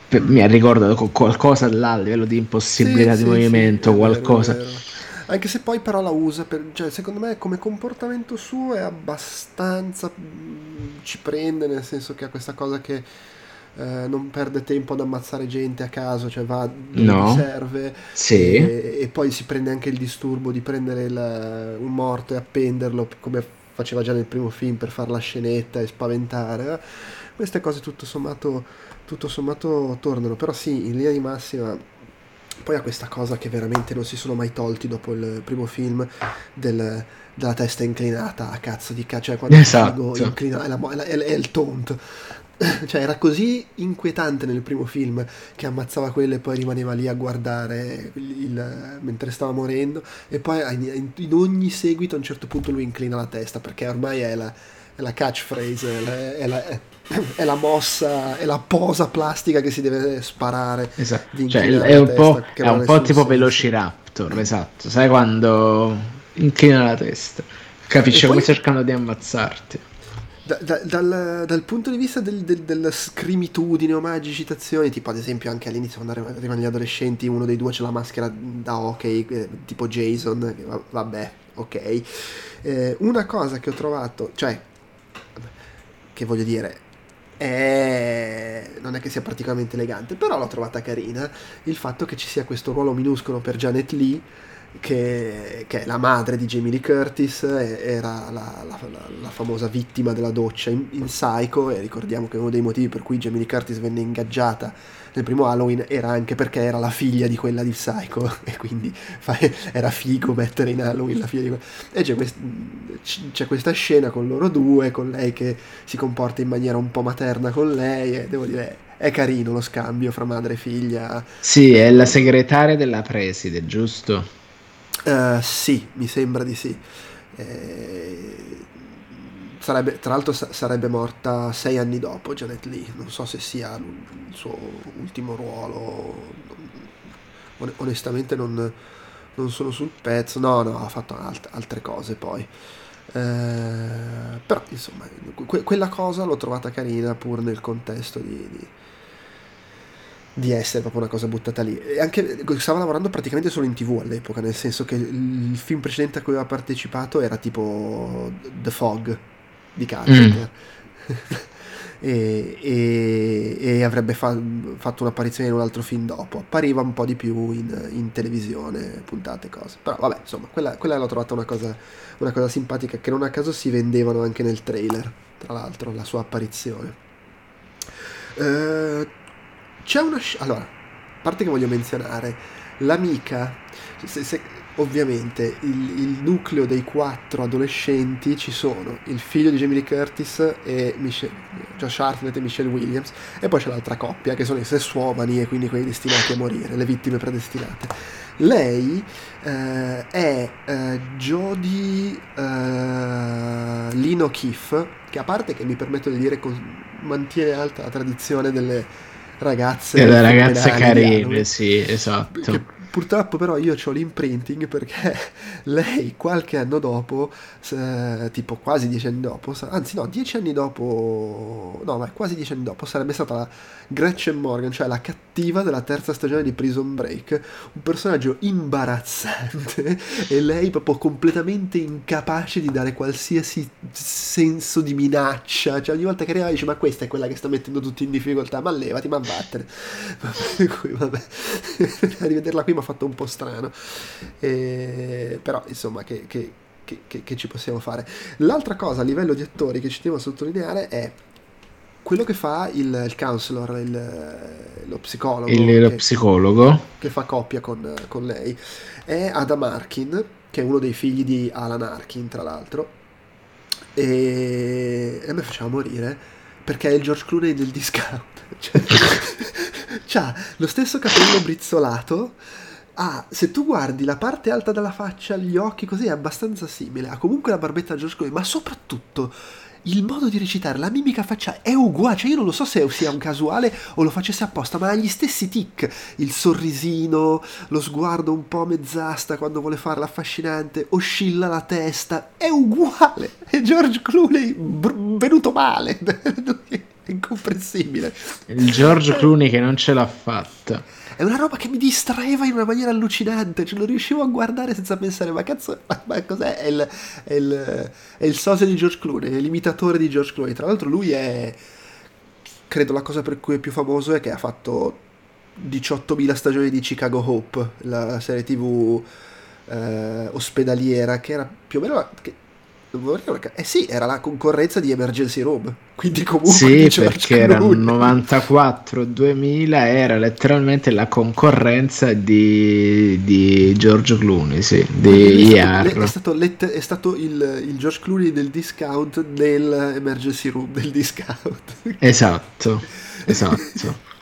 mi ha ricordato qualcosa là a livello di impossibilità sì, di sì, movimento, sì, qualcosa. Vero, vero anche se poi però la usa per... Cioè, secondo me come comportamento suo è abbastanza... Mm, ci prende, nel senso che ha questa cosa che... Eh, non perde tempo ad ammazzare gente a caso, cioè va dove no. serve sì. e, e, poi si prende anche il disturbo di prendere il, un morto e appenderlo come faceva già nel primo film per fare la scenetta e spaventare. Queste cose tutto sommato, tutto sommato tornano, però sì, in linea di massima poi ha questa cosa che veramente non si sono mai tolti dopo il primo film del, della testa inclinata a cazzo di cazzo, cioè quando esatto. il inclina, è, la, è, è il taunt. cioè era così inquietante nel primo film che ammazzava quelle e poi rimaneva lì a guardare il, mentre stava morendo e poi in, in, ogni seguito a un certo punto lui inclina la testa perché ormai è la, è la catchphrase, è la, è, la, è la, mossa, è la posa plastica che si deve sparare. Esatto, cioè, è un po', è un po tipo Velociraptor, esatto, sai quando inclina la testa, capisce come cercano di ammazzarti. Da, da, dal, dal, punto di vista del, del, della scremitudine, omaggi, citazioni, tipo ad esempio anche all'inizio quando arrivano gli adolescenti, uno dei due c'è la maschera da hockey, eh, tipo Jason, vabbè, ok. Eh, una cosa che ho trovato, cioè, che voglio dire, è... non è che sia particolarmente elegante, però l'ho trovata carina, il fatto che ci sia questo ruolo minuscolo per Janet Lee che, che, è la madre di Jamie Lee Curtis, era la, la, la famosa vittima della doccia in, in, Psycho e ricordiamo che uno dei motivi per cui Jamie Lee Curtis venne ingaggiata nel primo Halloween era anche perché era la figlia di quella di Psycho e quindi fa, era figo mettere in Halloween la figlia di quella. E c'è, quest, c'è, questa scena con loro due, con lei che si comporta in maniera un po' materna con lei e devo dire è carino lo scambio fra madre e figlia. Sì, è la segretaria della preside, giusto? Uh, sì, mi sembra di sì. Eh, sarebbe, tra l'altro sarebbe morta sei anni dopo Janet Lee, non so se sia il suo ultimo ruolo, onestamente non, non sono sul pezzo, no, no, ha fatto alt- altre cose poi. Eh, però insomma, que- quella cosa l'ho trovata carina pur nel contesto di, di di essere proprio una cosa buttata lì. E anche stava lavorando praticamente solo in tv all'epoca, nel senso che il film precedente a cui aveva partecipato era tipo The Fog di Carpenter. Mm. e, e, e, avrebbe fa, fatto un'apparizione in un altro film dopo. Appariva un po' di più in, in televisione, puntate, cose. Però vabbè, insomma, quella, quella l'ho trovata una cosa, una cosa simpatica che non a caso si vendevano anche nel trailer, tra l'altro, la sua apparizione. Uh, c'è una... Sc- allora, parte che voglio menzionare, l'amica, se, se, ovviamente il, il, nucleo dei quattro adolescenti ci sono il figlio di Jamie Lee Curtis e Michelle, Josh Hartnett e Michelle Williams e poi c'è l'altra coppia che sono i sessuomani e quindi quelli destinati a morire, le vittime predestinate. Lei eh, è eh, Jodie eh, Lino Kiff, che a parte che mi permetto di dire con, mantiene alta la tradizione delle ragazze. Delle ragazze carine, sì, esatto. Che Purtroppo però io ho l'imprinting perché lei qualche anno dopo, eh, tipo quasi dieci anni dopo, anzi no, dieci anni dopo, no, ma quasi dieci anni dopo sarebbe stata la Gretchen Morgan, cioè la cattiva della terza stagione di Prison Break, un personaggio imbarazzante e lei proprio completamente incapace di dare qualsiasi senso di minaccia, cioè ogni volta che arriva dice ma questa è quella che sta mettendo tutti in difficoltà, ma levati, ma vattene. Per vabbè, rivederla qui mi ha fatto un po' strano, e, però insomma che, che, che, che ci possiamo fare. L'altra cosa a livello di attori che ci devo sottolineare è quello che fa il, il counselor, il, lo psicologo, il, lo psicologo. che fa coppia con, con, lei, è Adam Arkin, che è uno dei figli di Alan Arkin, tra l'altro. E, e a me faceva morire perché è il George Clooney del discount. Cioè, c'ha lo stesso capello brizzolato. Ah, se tu guardi la parte alta della faccia, gli occhi così è abbastanza simile. Ha comunque la barbetta George Clooney, ma soprattutto il modo di recitare, la mimica faccia è uguale, cioè io non lo so se sia un casuale o lo facesse apposta, ma ha gli stessi tic, il sorrisino, lo sguardo un po' mezzasta quando vuole fare l'affascinante, oscilla la testa, è uguale, è George Clooney br- venuto male, è incomprensibile. Il George Clooney che non ce l'ha fatta è una roba che mi distraeva in una maniera allucinante, cioè non riuscivo a guardare senza pensare, ma cazzo, ma cos'è? È il, è il, è il sosia di George Clooney, è l'imitatore di George Clooney. Tra l'altro lui è, credo la cosa per cui è più famoso è che ha fatto 18.000 stagioni di Chicago Hope, la serie tv eh, ospedaliera, che era più o meno... Che, eh sì, era la concorrenza di Emergency Room. Quindi comunque Sì, perché era 94-2000 era letteralmente la concorrenza di, di George Clooney, sì, di è stato, è stato, let- è stato il, il, George Clooney del discount nell'Emergency Room del discount. Esatto, esatto.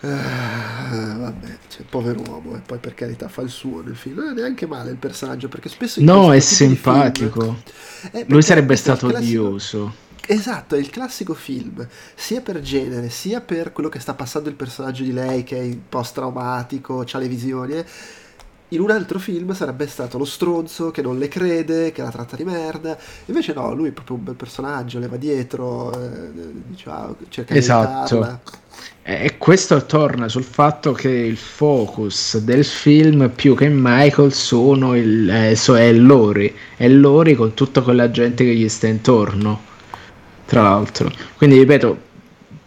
Ah, vabbè, cioè, povero uomo, e poi per carità fa il suo nel film. Non è neanche male il personaggio, perché spesso... No, è simpatico. Film, eh, Lui sarebbe stato classico, odioso. Esatto, è il classico film, sia per genere, sia per quello che sta passando il personaggio di lei, che è post-traumatico, ha le visioni. Eh. In un altro film sarebbe stato lo stronzo che non le crede, che la tratta di merda. Invece no, lui è proprio un bel personaggio, le va dietro, eh, dice, ah, cerca esatto. di aiutarla. E questo torna sul fatto che il focus del film più che Michael sono il, eh, so è Lori, è Lori con tutta quella gente che gli sta intorno, tra l'altro. Quindi ripeto,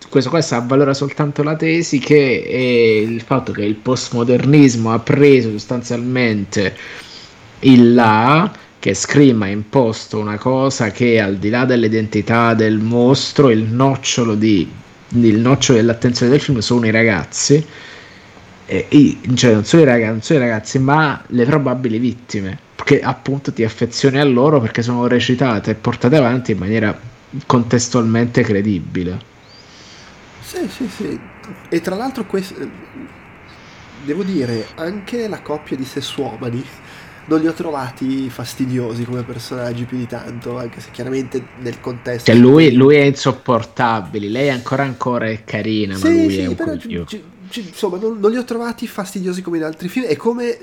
questo qua avvalora soltanto la tesi che il fatto che il postmodernismo ha preso sostanzialmente il là che Scream ha imposto una cosa che al di là dell'identità del mostro, il nocciolo di il nocciolo dell'attenzione del film sono i ragazzi, e, cioè non solo ragazzi, non solo i ragazzi, ma le probabili vittime, perché appunto ti affezioni a loro perché sono recitate e portate avanti in maniera contestualmente credibile. Sì, sì, sì. E tra l'altro questo, devo dire, anche la coppia di sessuomani non li ho trovati fastidiosi come personaggi più di tanto, anche se chiaramente nel contesto... Cioè lui, lui è insopportabile, lei ancora ancora è carina, sì, ma lui sì, è un però, c- c- insomma, non, non, li ho trovati fastidiosi come in altri film. È come...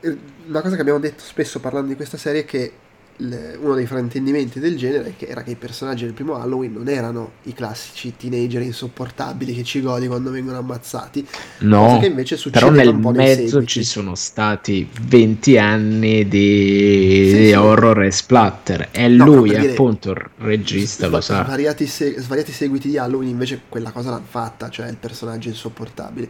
Eh, una cosa che abbiamo detto spesso parlando di questa serie è che uno dei fraintendimenti del genere era che i personaggi del primo Halloween non erano i classici teenager insopportabili che ci godi quando vengono ammazzati. No, però nel mezzo ci sono stati 20 anni di, sì, di sì. horror e splatter e no, lui appunto il regista sv- lo sa. Svariati, se- svariati seguiti di Halloween invece quella cosa l'hanno fatta, cioè il personaggio insopportabile.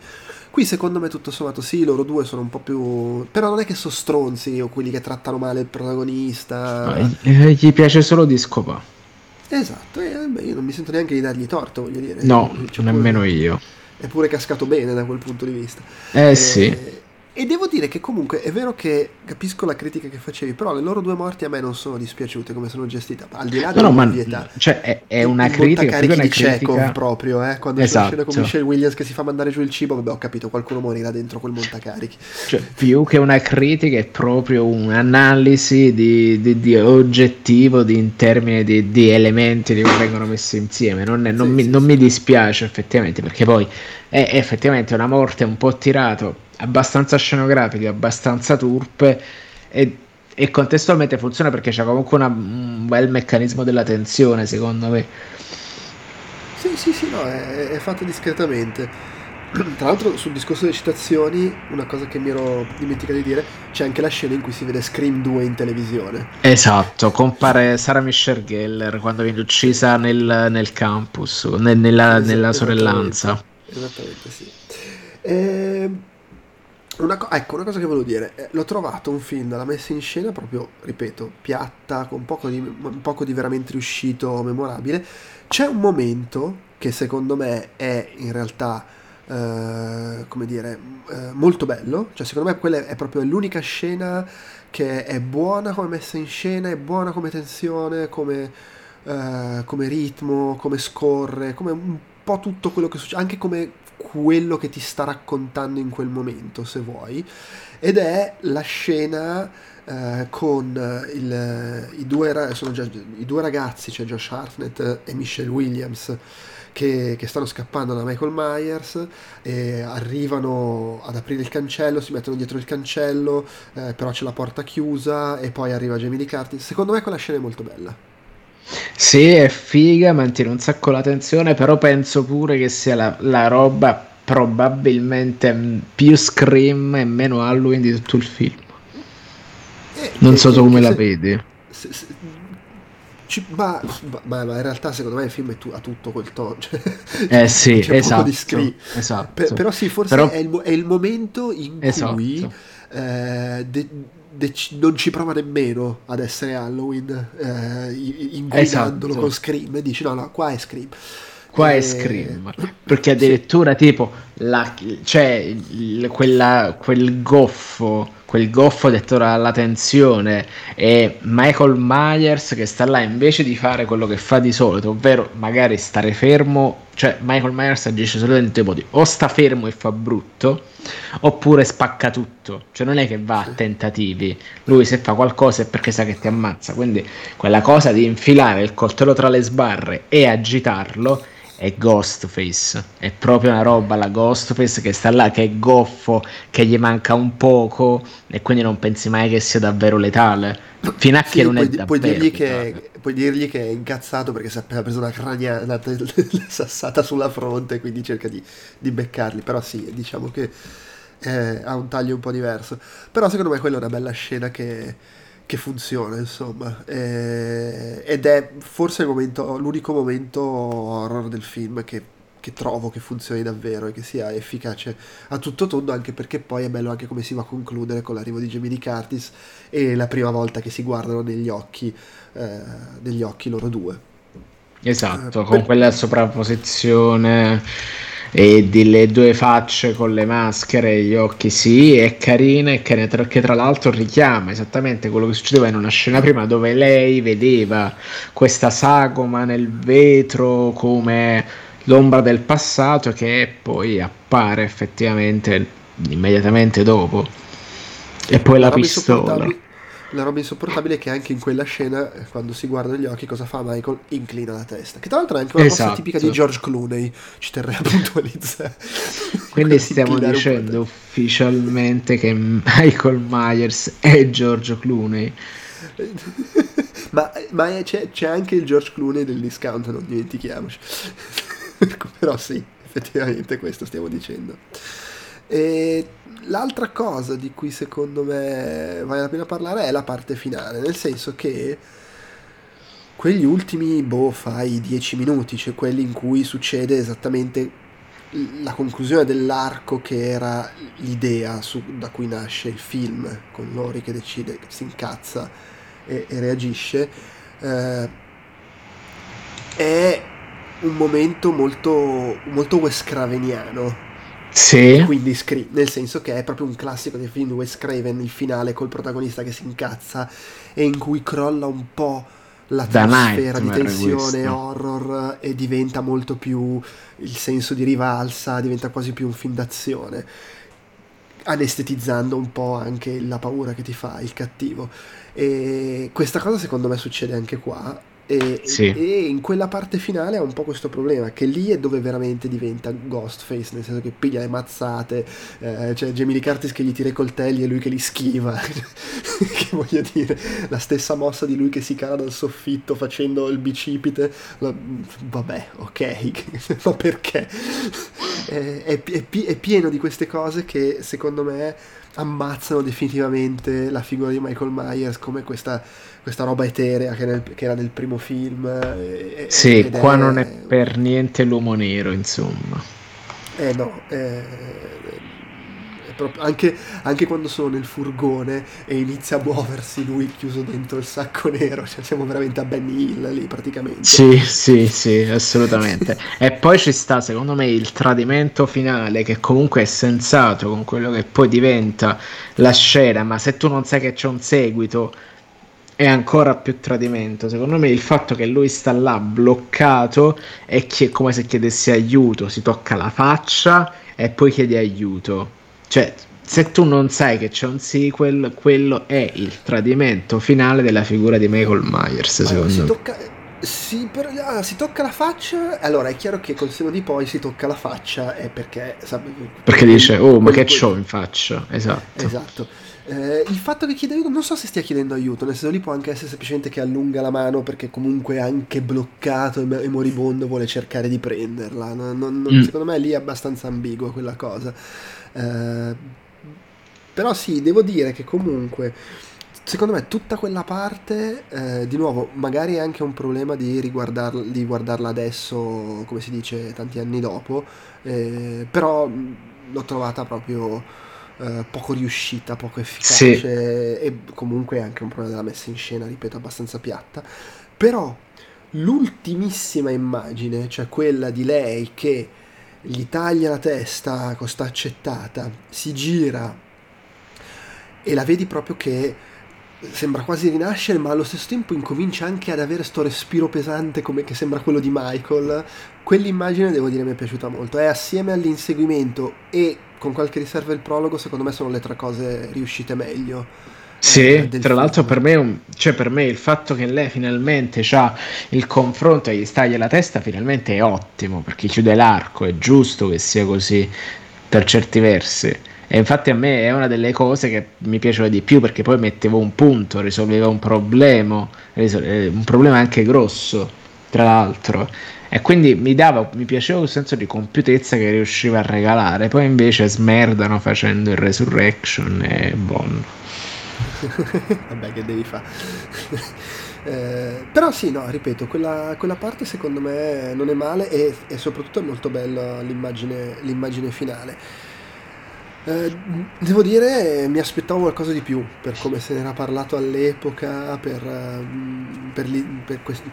Qui secondo me tutto sommato sì, loro due sono un po' più... però non è che sono stronzi o quelli che trattano male il protagonista. No, eh, gli piace solo di scopà. Esatto, e beh, io non mi sento neanche di dargli torto, voglio dire. No, cioè, nemmeno pure, io. È pure cascato bene da quel punto di vista. Eh e, sì. E devo dire che comunque è vero che capisco la critica che facevi, però le loro due morti a me non sono dispiaciute come sono gestite, al di là della no, no, Cioè è, è una il critica, più una di critica... proprio, eh? quando esatto. c'è con Michelle Williams che si fa mandare giù il cibo, vabbè ho capito, qualcuno morirà dentro quel montacarichi. Cioè, più che una critica è proprio un'analisi di, di, di oggettivo di, in termini di, di, elementi che vengono messi insieme, non, è, non, sì, mi, sì, non sì. mi dispiace effettivamente, perché poi è effettivamente una morte un po' tirato abbastanza scenografiche, abbastanza turpe e, e contestualmente funziona perché c'è comunque una, un bel meccanismo della tensione secondo me. Sì, sì, sì, no, è, è fatto discretamente. Tra l'altro sul discorso delle citazioni, una cosa che mi ero dimenticato di dire, c'è anche la scena in cui si vede Scream 2 in televisione. Esatto, compare Sarah Michelle Geller quando viene uccisa nel, nel campus, nel, nella, nella sorellanza. Esattamente, sì. E una co- ecco, una cosa che volevo dire, eh, l'ho trovato un film dalla messa in scena proprio, ripeto, piatta, con poco di, poco di veramente riuscito, memorabile. C'è un momento che secondo me è in realtà, eh, come dire, eh, molto bello, cioè secondo me quella è proprio l'unica scena che è buona come messa in scena, è buona come tensione, come, eh, come ritmo, come scorre, come un po' tutto quello che succede, anche come quello che ti sta raccontando in quel momento, se vuoi, ed è la scena eh, con il, i, due, già, i due ragazzi, cioè Josh Hartnett e Michelle Williams, che, che, stanno scappando da Michael Myers e arrivano ad aprire il cancello, si mettono dietro il cancello, eh, però c'è la porta chiusa e poi arriva Jamie Lee Curtis. Secondo me quella scena è molto bella. Sì, è figa, mantiene un sacco la tensione, però penso pure che sia la, la roba probabilmente più Scream e meno Halloween di tutto il film. Eh, non so tu come la vedi. Se, se, ci, ma, ma, ma, in realtà secondo me il film tu, ha tutto quel tono. Cioè, eh sì, esatto, esatto. Per, però sì, forse però... È, il, è, il, momento in esatto. cui eh, de, dec- non ci prova nemmeno ad essere Halloween eh, inguidandolo esatto. con Scream e dici no no qua è Scream qua e... è Scream perché addirittura sì. tipo la, cioè, quella, quel goffo quel goffo dettore alla tensione e Michael Myers che sta là invece di fare quello che fa di solito, ovvero magari stare fermo, cioè Michael Myers agisce solamente in modi o sta fermo e fa brutto oppure spacca tutto, cioè non è che va a tentativi, lui se fa qualcosa è perché sa che ti ammazza, quindi quella cosa di infilare il coltello tra le sbarre e agitarlo è Ghostface, è proprio una roba la Ghostface che sta là, che è goffo, che gli manca un poco e quindi non pensi mai che sia davvero letale. Fino a sì, che non puoi, è davvero puoi dirgli, che, puoi dirgli che è incazzato perché si è appena preso una crania, una sassata sulla fronte, quindi cerca di, di beccarli, però sì, diciamo che eh, ha un taglio un po' diverso. Però secondo me quella è una bella scena che che funziona, insomma. E, ed è forse momento, l'unico momento horror del film che, che, trovo che funzioni davvero e che sia efficace a tutto tondo, anche perché poi è bello anche come si va a concludere con l'arrivo di Jamie Lee Curtis e la prima volta che si guardano negli occhi, eh, negli occhi loro due. Esatto, eh, con per... quella sovrapposizione e delle due facce con le maschere e gli occhi sì è carina e che, tra, che tra l'altro richiama esattamente quello che succedeva in una scena prima dove lei vedeva questa sagoma nel vetro come l'ombra del passato che poi appare effettivamente immediatamente dopo. E poi la pistola la roba insopportabile è che anche in quella scena, eh, quando si guarda negli occhi, cosa fa Michael? Inclina la testa. Che tra l'altro è anche una esatto. cosa tipica di George Clooney, ci terrei a puntualizzare. Quindi stiamo dicendo ufficialmente che Michael Myers è George Clooney. ma, ma c'è, c'è, anche il George Clooney del discount, non dimentichiamoci. Però sì, effettivamente questo stiamo dicendo. E l'altra cosa di cui secondo me vale la pena parlare è la parte finale, nel senso che quegli ultimi, boh, fai 10 minuti, cioè quelli in cui succede esattamente la conclusione dell'arco che era l'idea su, da cui nasce il film, con Lori che decide, che si incazza e, e reagisce, eh, è un momento molto, molto Wes Craveniano sì. Quindi scri- nel senso che è proprio un classico del film di Wes Craven, il finale col protagonista che si incazza e in cui crolla un po' l'atmosfera di tensione, horror e diventa molto più il senso di rivalsa, diventa quasi più un film d'azione, anestetizzando un po' anche la paura che ti fa il cattivo. E questa cosa secondo me succede anche qua e, sì. e, in quella parte finale ha un po' questo problema, che lì è dove veramente diventa Ghostface, nel senso che piglia le mazzate, eh, c'è Jamie Lee Curtis che gli tira i coltelli e lui che li schiva, che voglio dire, la stessa mossa di lui che si cala dal soffitto facendo il bicipite, la, vabbè, ok, ma perché? è, è, è pieno di queste cose che secondo me ammazzano definitivamente la figura di Michael Myers come questa, questa roba eterea che, nel, che, era nel primo film. E, sì, qua è... non è per niente l'uomo nero, insomma. Eh no, eh, anche, anche, quando sono nel furgone e inizia a muoversi lui chiuso dentro il sacco nero, cioè siamo veramente a Benny Hill lì praticamente. Sì, sì, sì, assolutamente. e poi ci sta secondo me il tradimento finale che comunque è sensato con quello che poi diventa la scena, ma se tu non sai che c'è un seguito è ancora più tradimento. Secondo me il fatto che lui sta là bloccato è come se chiedesse aiuto, si tocca la faccia e poi chiede aiuto. Cioè, se tu non sai che c'è un sequel, quello è il tradimento finale della figura di Michael Myers, secondo me. Tocca, si, per, ah, si, tocca la faccia, allora è chiaro che col seno di poi si tocca la faccia è perché... Sabe, perché dice, oh, ma che c'ho in faccia? Esatto. Esatto. Eh, il fatto che chiede aiuto, non so se stia chiedendo aiuto, nel senso lì può anche essere semplicemente che allunga la mano perché comunque è anche bloccato e moribondo vuole cercare di prenderla. Non, non, mm. Secondo me lì è abbastanza ambigua quella cosa. Eh, però sì, devo dire che comunque, secondo me tutta quella parte, eh, di nuovo, magari è anche un problema di, riguardarla, di guardarla adesso, come si dice, tanti anni dopo, eh, però l'ho trovata proprio... Uh, poco riuscita, poco efficace sì. e comunque anche un problema della messa in scena, ripeto, abbastanza piatta. Però l'ultimissima immagine, cioè quella di lei che gli taglia la testa con sta accettata, si gira e la vedi proprio che sembra quasi rinascere, ma allo stesso tempo incomincia anche ad avere sto respiro pesante come che sembra quello di Michael. Quell'immagine devo dire mi è piaciuta molto. È assieme all'inseguimento e con qualche riserva il prologo, secondo me sono le tre cose riuscite meglio. Sì, eh, tra l'altro per me, cioè per me il fatto che lei finalmente ha il confronto e gli staglia la testa finalmente è ottimo perché chiude l'arco, è giusto che sia così per certi versi. E infatti a me è una delle cose che mi piaceva di più perché poi mettevo un punto, risolveva un problema, eh, un problema anche grosso, tra l'altro. E quindi mi dava, mi piaceva quel senso di compiutezza che riusciva a regalare. Poi invece smerdano facendo il resurrection e buono. Vabbè, che devi fare. eh, però sì, no, ripeto, quella, quella, parte secondo me non è male e, e soprattutto è molto bella l'immagine, l'immagine finale. Eh, devo dire, mi aspettavo qualcosa di più per come se ne era parlato all'epoca, per, uh, per, per questi...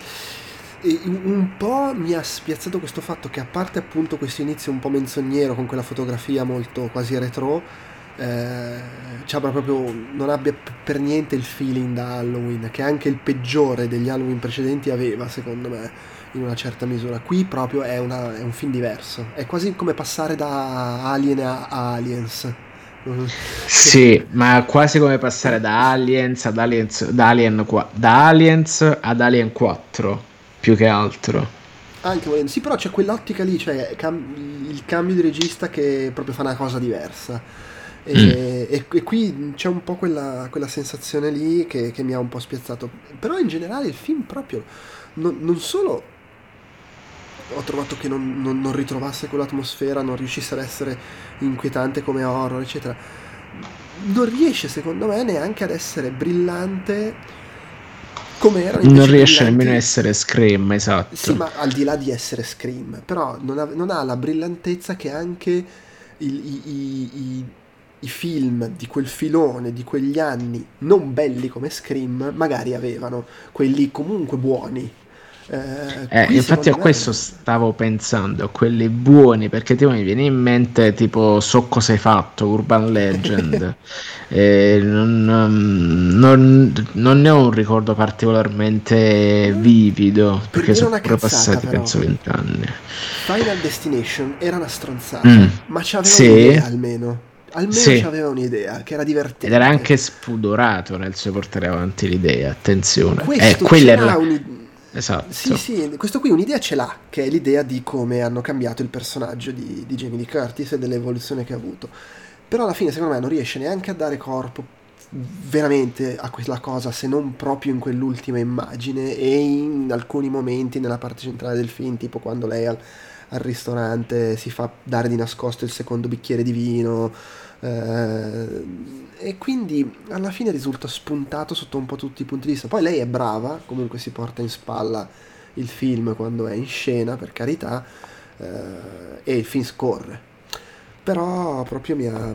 Un po' mi ha spiazzato questo fatto che a parte appunto questo inizio un po' menzognero con quella fotografia molto quasi retro, eh, proprio, non abbia per niente il feeling da Halloween, che anche il peggiore degli Halloween precedenti aveva, secondo me in una certa misura. Qui proprio è, una, è un film diverso, è quasi come passare da Alien a, Aliens. Sì, ma quasi come passare da Aliens ad Aliens, da Alien, da Aliens ad Alien 4, più che altro. Anche volendo, sì, però c'è quell'ottica lì, cioè cam- il cambio di regista che proprio fa una cosa diversa. E, mm. e, e qui c'è un po' quella, quella sensazione lì che, che, mi ha un po' spiazzato. Però in generale il film proprio non, non solo ho trovato che non, non, non ritrovasse quell'atmosfera, non riuscisse ad essere inquietante come horror, eccetera. Non riesce, secondo me, neanche ad essere brillante come era non riesce nemmeno a essere Scream esatto. Sì ma al di là di essere Scream però non ha, non ha la brillantezza che anche il, i, i, i, i, film di quel filone di quegli anni non belli come Scream magari avevano quelli comunque buoni eh, eh, infatti a questo stavo pensando, quelli buoni, perché tipo mi viene in mente tipo So cosa hai fatto, Urban Legend. eh, non, non, non, ne ho un ricordo particolarmente vivido, perché sono pure passati però. penso vent'anni. Final Destination era una stronzata, mm. ma c'aveva sì. un'idea almeno. Almeno sì. c'aveva un'idea che era divertente. Ed era anche spudorato nel suo portare avanti l'idea, attenzione. Questo eh, quella era... un'idea Esatto. Sì, sì, questo qui un'idea ce l'ha, che è l'idea di come hanno cambiato il personaggio di, di Jamie Lee Curtis e dell'evoluzione che ha avuto. Però alla fine, secondo me, non riesce neanche a dare corpo veramente a quella cosa, se non proprio in quell'ultima immagine e in alcuni momenti nella parte centrale del film, tipo quando lei al, al ristorante si fa dare di nascosto il secondo bicchiere di vino eh, e quindi alla fine risulta spuntato sotto un po' tutti i punti di vista. Poi lei è brava, comunque si porta in spalla il film quando è in scena, per carità, eh, e il film scorre. Però proprio mi ha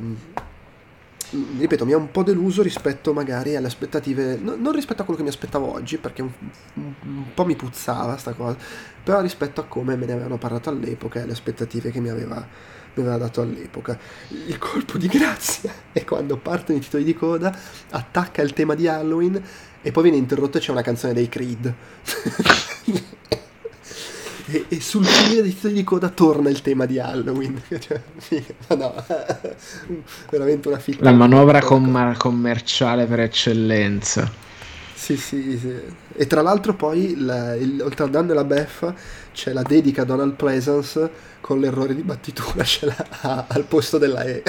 ripeto, mi ha un po' deluso rispetto magari alle aspettative, no, non rispetto a quello che mi aspettavo oggi, perché un, un, un, po' mi puzzava sta cosa, però rispetto a come me ne avevano parlato all'epoca e alle aspettative che mi aveva mi aveva dato all'epoca. Il colpo di grazia è quando partono i titoli di coda, attacca il tema di Halloween e poi viene interrotto e c'è una canzone dei Creed. e, e, sul finire dei titoli di coda torna il tema di Halloween. Cioè, no, veramente una fitta. La manovra com- commerciale per eccellenza. Sì, sì, sì. E tra l'altro poi, il, il, oltre al danno e la beffa, c'è la dedica a Donald Pleasance con l'errore di battitura ce l'ha al posto della E.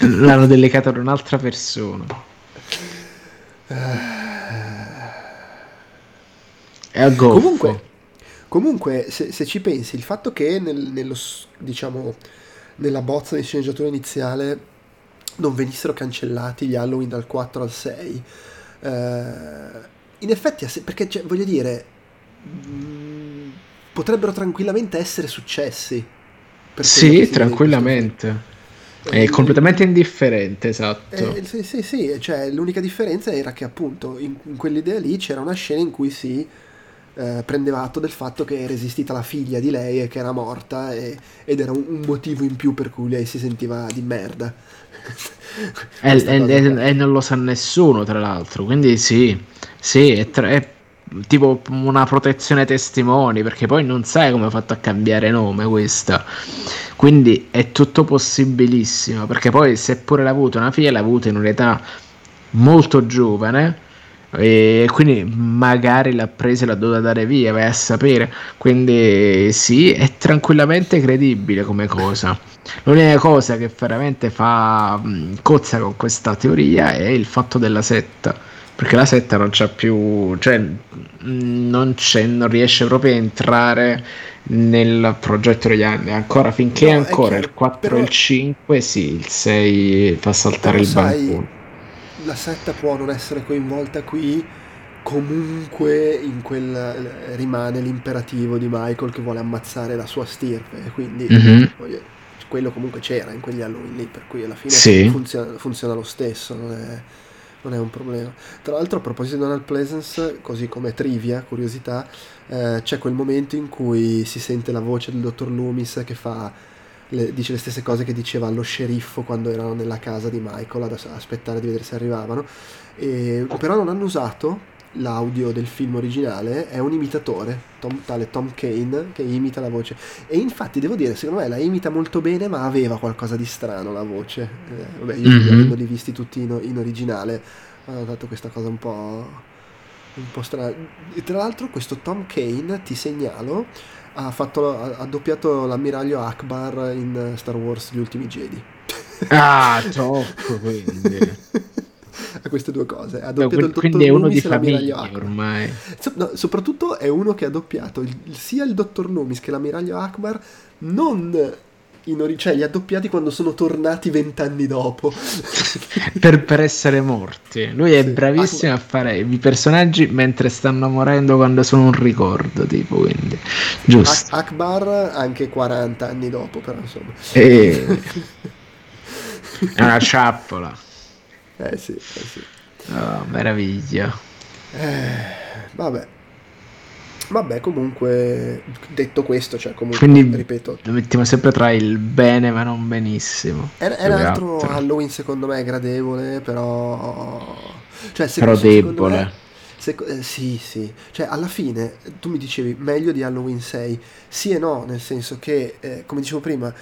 L'hanno delicata ad un'altra persona. È a goffo. Comunque, comunque se, se, ci pensi, il fatto che nel, nello, diciamo, nella bozza di sceneggiatura iniziale non venissero cancellati gli Halloween dal 4 al 6. Eh, in effetti, perché cioè, voglio dire, mh, mm, potrebbero tranquillamente essere successi. Sì, tranquillamente. È eh, completamente indifferente, esatto. Eh, sì, sì, sì, cioè l'unica differenza era che appunto in, in quell'idea lì c'era una scena in cui si eh, prendeva atto del fatto che era esistita la figlia di lei e che era morta e, ed era un, un, motivo in più per cui lei si sentiva di merda. e, e, e, non lo sa nessuno, tra l'altro. Quindi sì, sì, è, tra, è tipo una protezione testimoni, perché poi non sai come ha fatto a cambiare nome questa. Quindi è tutto possibilissimo, perché poi seppure l'ha avuto una figlia, l'ha avuta in un'età molto giovane e quindi magari l'ha presa e l'ha dovuta dare via, vai a sapere. Quindi sì, è tranquillamente credibile come cosa. L'unica cosa che veramente fa cozza con questa teoria è il fatto della setta perché la setta non c'ha più cioè non, c'è, non riesce proprio a entrare nel progetto degli anni ancora finché no, ancora il 4 però, e il 5 sì il 6 fa saltare il banco la setta può non essere coinvolta qui comunque in quel rimane l'imperativo di Michael che vuole ammazzare la sua stirpe quindi mm-hmm. quello comunque c'era in quegli Halloween lì per cui alla fine sì. funziona, funziona lo stesso non è non è un problema. Tra l'altro, a proposito di Donald Pleasance, così come trivia, curiosità, eh, c'è quel momento in cui si sente la voce del dottor Loomis che fa, le, dice le stesse cose che diceva allo sceriffo quando erano nella casa di Michael ad aspettare di vedere se arrivavano. E, però non hanno usato l'audio del film originale è un imitatore, Tom, tale Tom Kane, che imita la voce. E infatti devo dire, secondo me la imita molto bene, ma aveva qualcosa di strano la voce. Eh, vabbè, io mm-hmm. avendoli visti tutti in, in, originale, ho notato questa cosa un po', un po' strana. E tra l'altro questo Tom Kane, ti segnalo, ha, fatto, ha, ha doppiato l'ammiraglio Akbar in Star Wars Gli Ultimi Jedi. Ah, top, quindi. a queste due cose. Ha doppiato no, il quindi è uno di famiglia ormai. So, no, soprattutto è uno che ha doppiato il, sia il dottor Loomis che l'ammiraglio Akbar non in ori- cioè li ha doppiati quando sono tornati vent'anni dopo per, per, essere morti lui è sì. bravissimo Akbar. a fare i personaggi mentre stanno morendo quando sono un ricordo tipo quindi giusto Ak- Akbar anche 40 anni dopo però insomma e... è una ciappola eh sì, eh sì. Oh, meraviglia. Eh, vabbè. Vabbè, comunque, detto questo, cioè comunque, Quindi, ripeto... Lo mettiamo sempre tra il bene ma non benissimo. È, è un altro Halloween secondo me gradevole, però... Cioè, se, però debole. Me, se, eh, sì, sì. Cioè, alla fine, tu mi dicevi meglio di Halloween 6. Sì e no, nel senso che, eh, come dicevo prima,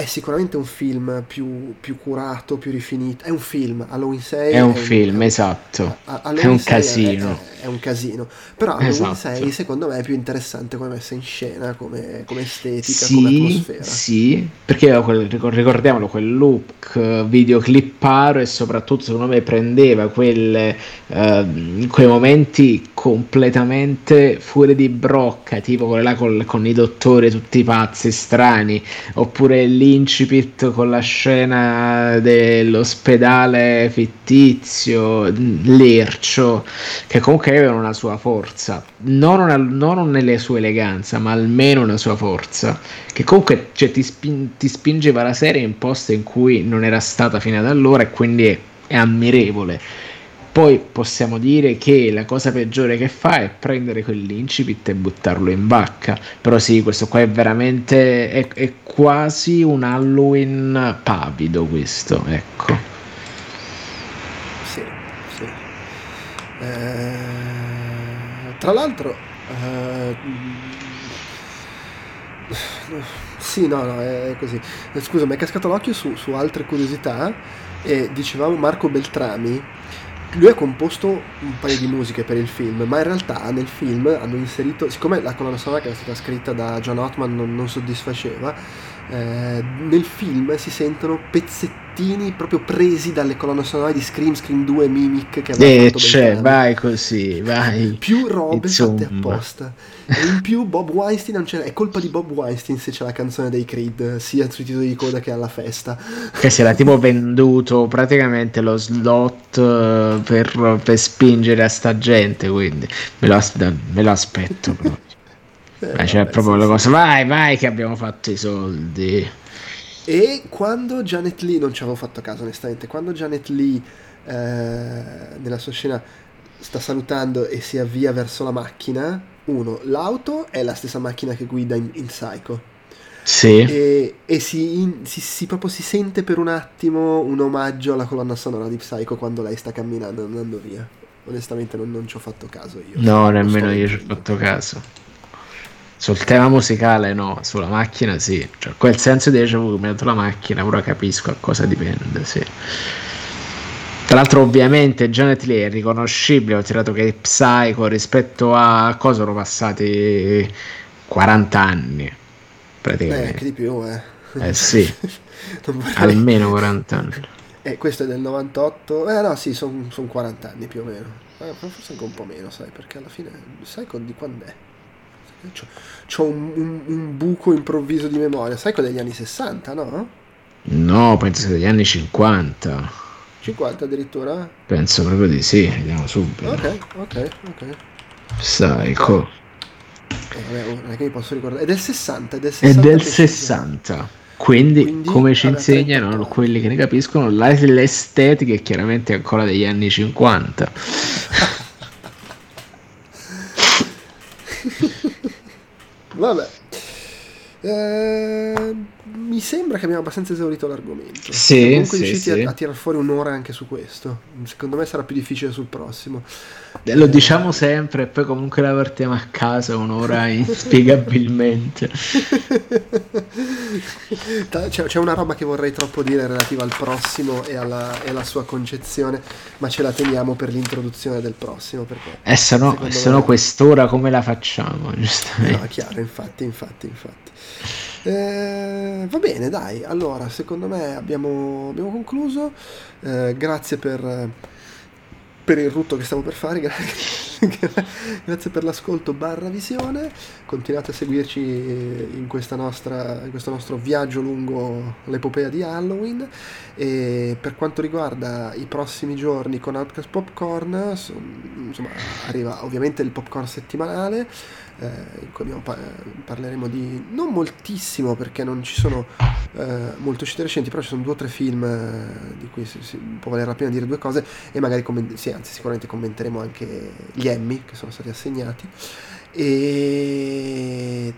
è sicuramente un film più, più, curato, più rifinito. È un film, Halloween 6 è un, è un film, è esatto. È un casino. È, è, un casino. Però Halloween esatto. 6 secondo me è più interessante come messa in scena, come, come estetica, sì, come atmosfera. Sì, perché ricordiamolo, quel look videoclipparo e soprattutto secondo me prendeva quelle, uh, quei momenti completamente fuori di brocca, tipo quello là con, con i dottori tutti pazzi, strani, oppure lì l'incipit con la scena dell'ospedale fittizio, lercio, che comunque aveva una sua forza, non, una, non nelle sue eleganze, ma almeno una sua forza, che comunque cioè, ti, spin, ti spingeva la serie in posti in cui non era stata fino ad allora e quindi è, è ammirevole poi possiamo dire che la cosa peggiore che fa è prendere quell'incipit e buttarlo in vacca. Però sì, questo qua è veramente. è, è quasi un Halloween pavido questo, ecco. Sì, sì. Eh, tra l'altro. Eh, sì, no, no, è così. Scusa, mi è cascato l'occhio su, su altre curiosità. E dicevamo Marco Beltrami lui ha composto un paio di musiche per il film, ma in realtà nel film hanno inserito, siccome la colonna sonora che era stata scritta da John Ottman non, non soddisfaceva, eh, nel film si sentono pezzettini proprio presi dalle colonne sonore di Scream, Scream 2 Mimic che aveva eh, c'è, vai così, vai. Più robe Insomma. fatte apposta. E in più Bob Weinstein non c'era, è colpa di Bob Weinstein se c'è la canzone dei Creed, sia sui titoli di coda che alla festa. Che si era tipo venduto praticamente lo slot eh, per, per spingere a sta gente, quindi me lo, me lo aspetto proprio. Eh, c'è vabbè, proprio la cosa, vai, vai che abbiamo fatto i soldi. E quando Janet Lee, non ci avevo fatto caso onestamente, quando Janet Lee eh, nella sua scena sta salutando e si avvia verso la macchina, uno, l'auto è la stessa macchina che guida in, in Psycho. Sì. E, e si, in, si, si, proprio si sente per un attimo un omaggio alla colonna sonora di Psycho quando lei sta camminando andando via. Onestamente non, non ci ho fatto caso io. No, nemmeno io ci ho fatto caso. Sul tema musicale no, sulla macchina sì. Cioè, quel senso di déjà vu che mi ha dato la macchina, ora capisco a cosa dipende, sì. Tra l'altro, ovviamente, Janet Lee è riconoscibile, ho tirato che Psycho rispetto a cosa sono passati 40 anni praticamente. Eh, anche di più, eh. Eh sì, vorrei... almeno 40 anni. Eh, questo è del 98, eh no sì, sono son 40 anni più o meno, eh, forse anche un po' meno, sai, perché alla fine, sai di quando è? C'ho, un, un, un, buco improvviso di memoria, sai quello degli anni 60, no? No, penso sia degli anni 50. 50 addirittura? Penso proprio di sì, vediamo subito. Ok, ok, ok. Psycho. Eh, vabbè, non è che mi posso ricordare. È del 60, è del 60. È del 60. Quindi, Quindi, come ci vabbè, insegnano quelli che ne capiscono, l'estetica è chiaramente ancora degli anni 50. vabbè. Eh, mi sembra che abbiamo abbastanza esaurito l'argomento. Sì, comunque sì, riusciti sì. A, a tirar fuori un'ora anche su questo. Secondo me sarà più difficile sul prossimo. Eh, lo diciamo sempre, e poi comunque la partiamo a casa un'ora inspiegabilmente. c'è, c'è, una roba che vorrei troppo dire relativa al prossimo e alla, e alla, sua concezione, ma ce la teniamo per l'introduzione del prossimo. Perché e se no, se no me... quest'ora come la facciamo? Giustamente. No, chiaro, infatti, infatti, infatti. Eh, va bene, dai. Allora, secondo me abbiamo, abbiamo concluso. Eh, grazie per, per, il rutto che stiamo per fare. grazie per l'ascolto barra visione. Continuate a seguirci in, nostra, in questo nostro viaggio lungo l'epopea di Halloween. E per quanto riguarda i prossimi giorni con Outcast Popcorn, insomma, arriva ovviamente il popcorn settimanale eh, abbiamo, parleremo di non moltissimo perché non ci sono eh, molto uscite recenti, però ci sono due o tre film eh, di cui si, si, può valere la pena dire due cose e magari comment- sì, anzi, sicuramente commenteremo anche gli Emmy che sono stati assegnati. E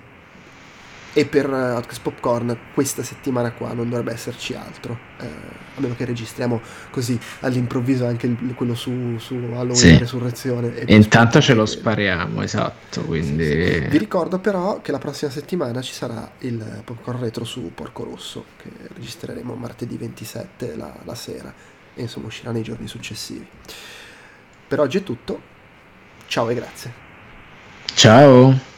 e per uh, Outcast Popcorn questa settimana qua non dovrebbe esserci altro eh, a meno che registriamo così all'improvviso anche il, quello su, su Halloween sì. Resurrezione e, e intanto ce lo spariamo esatto quindi sì, sì. vi ricordo però che la prossima settimana ci sarà il Popcorn Retro su Porco Rosso che registreremo martedì 27 la, la sera e insomma uscirà nei giorni successivi. Per oggi è tutto. Ciao e grazie. Ciao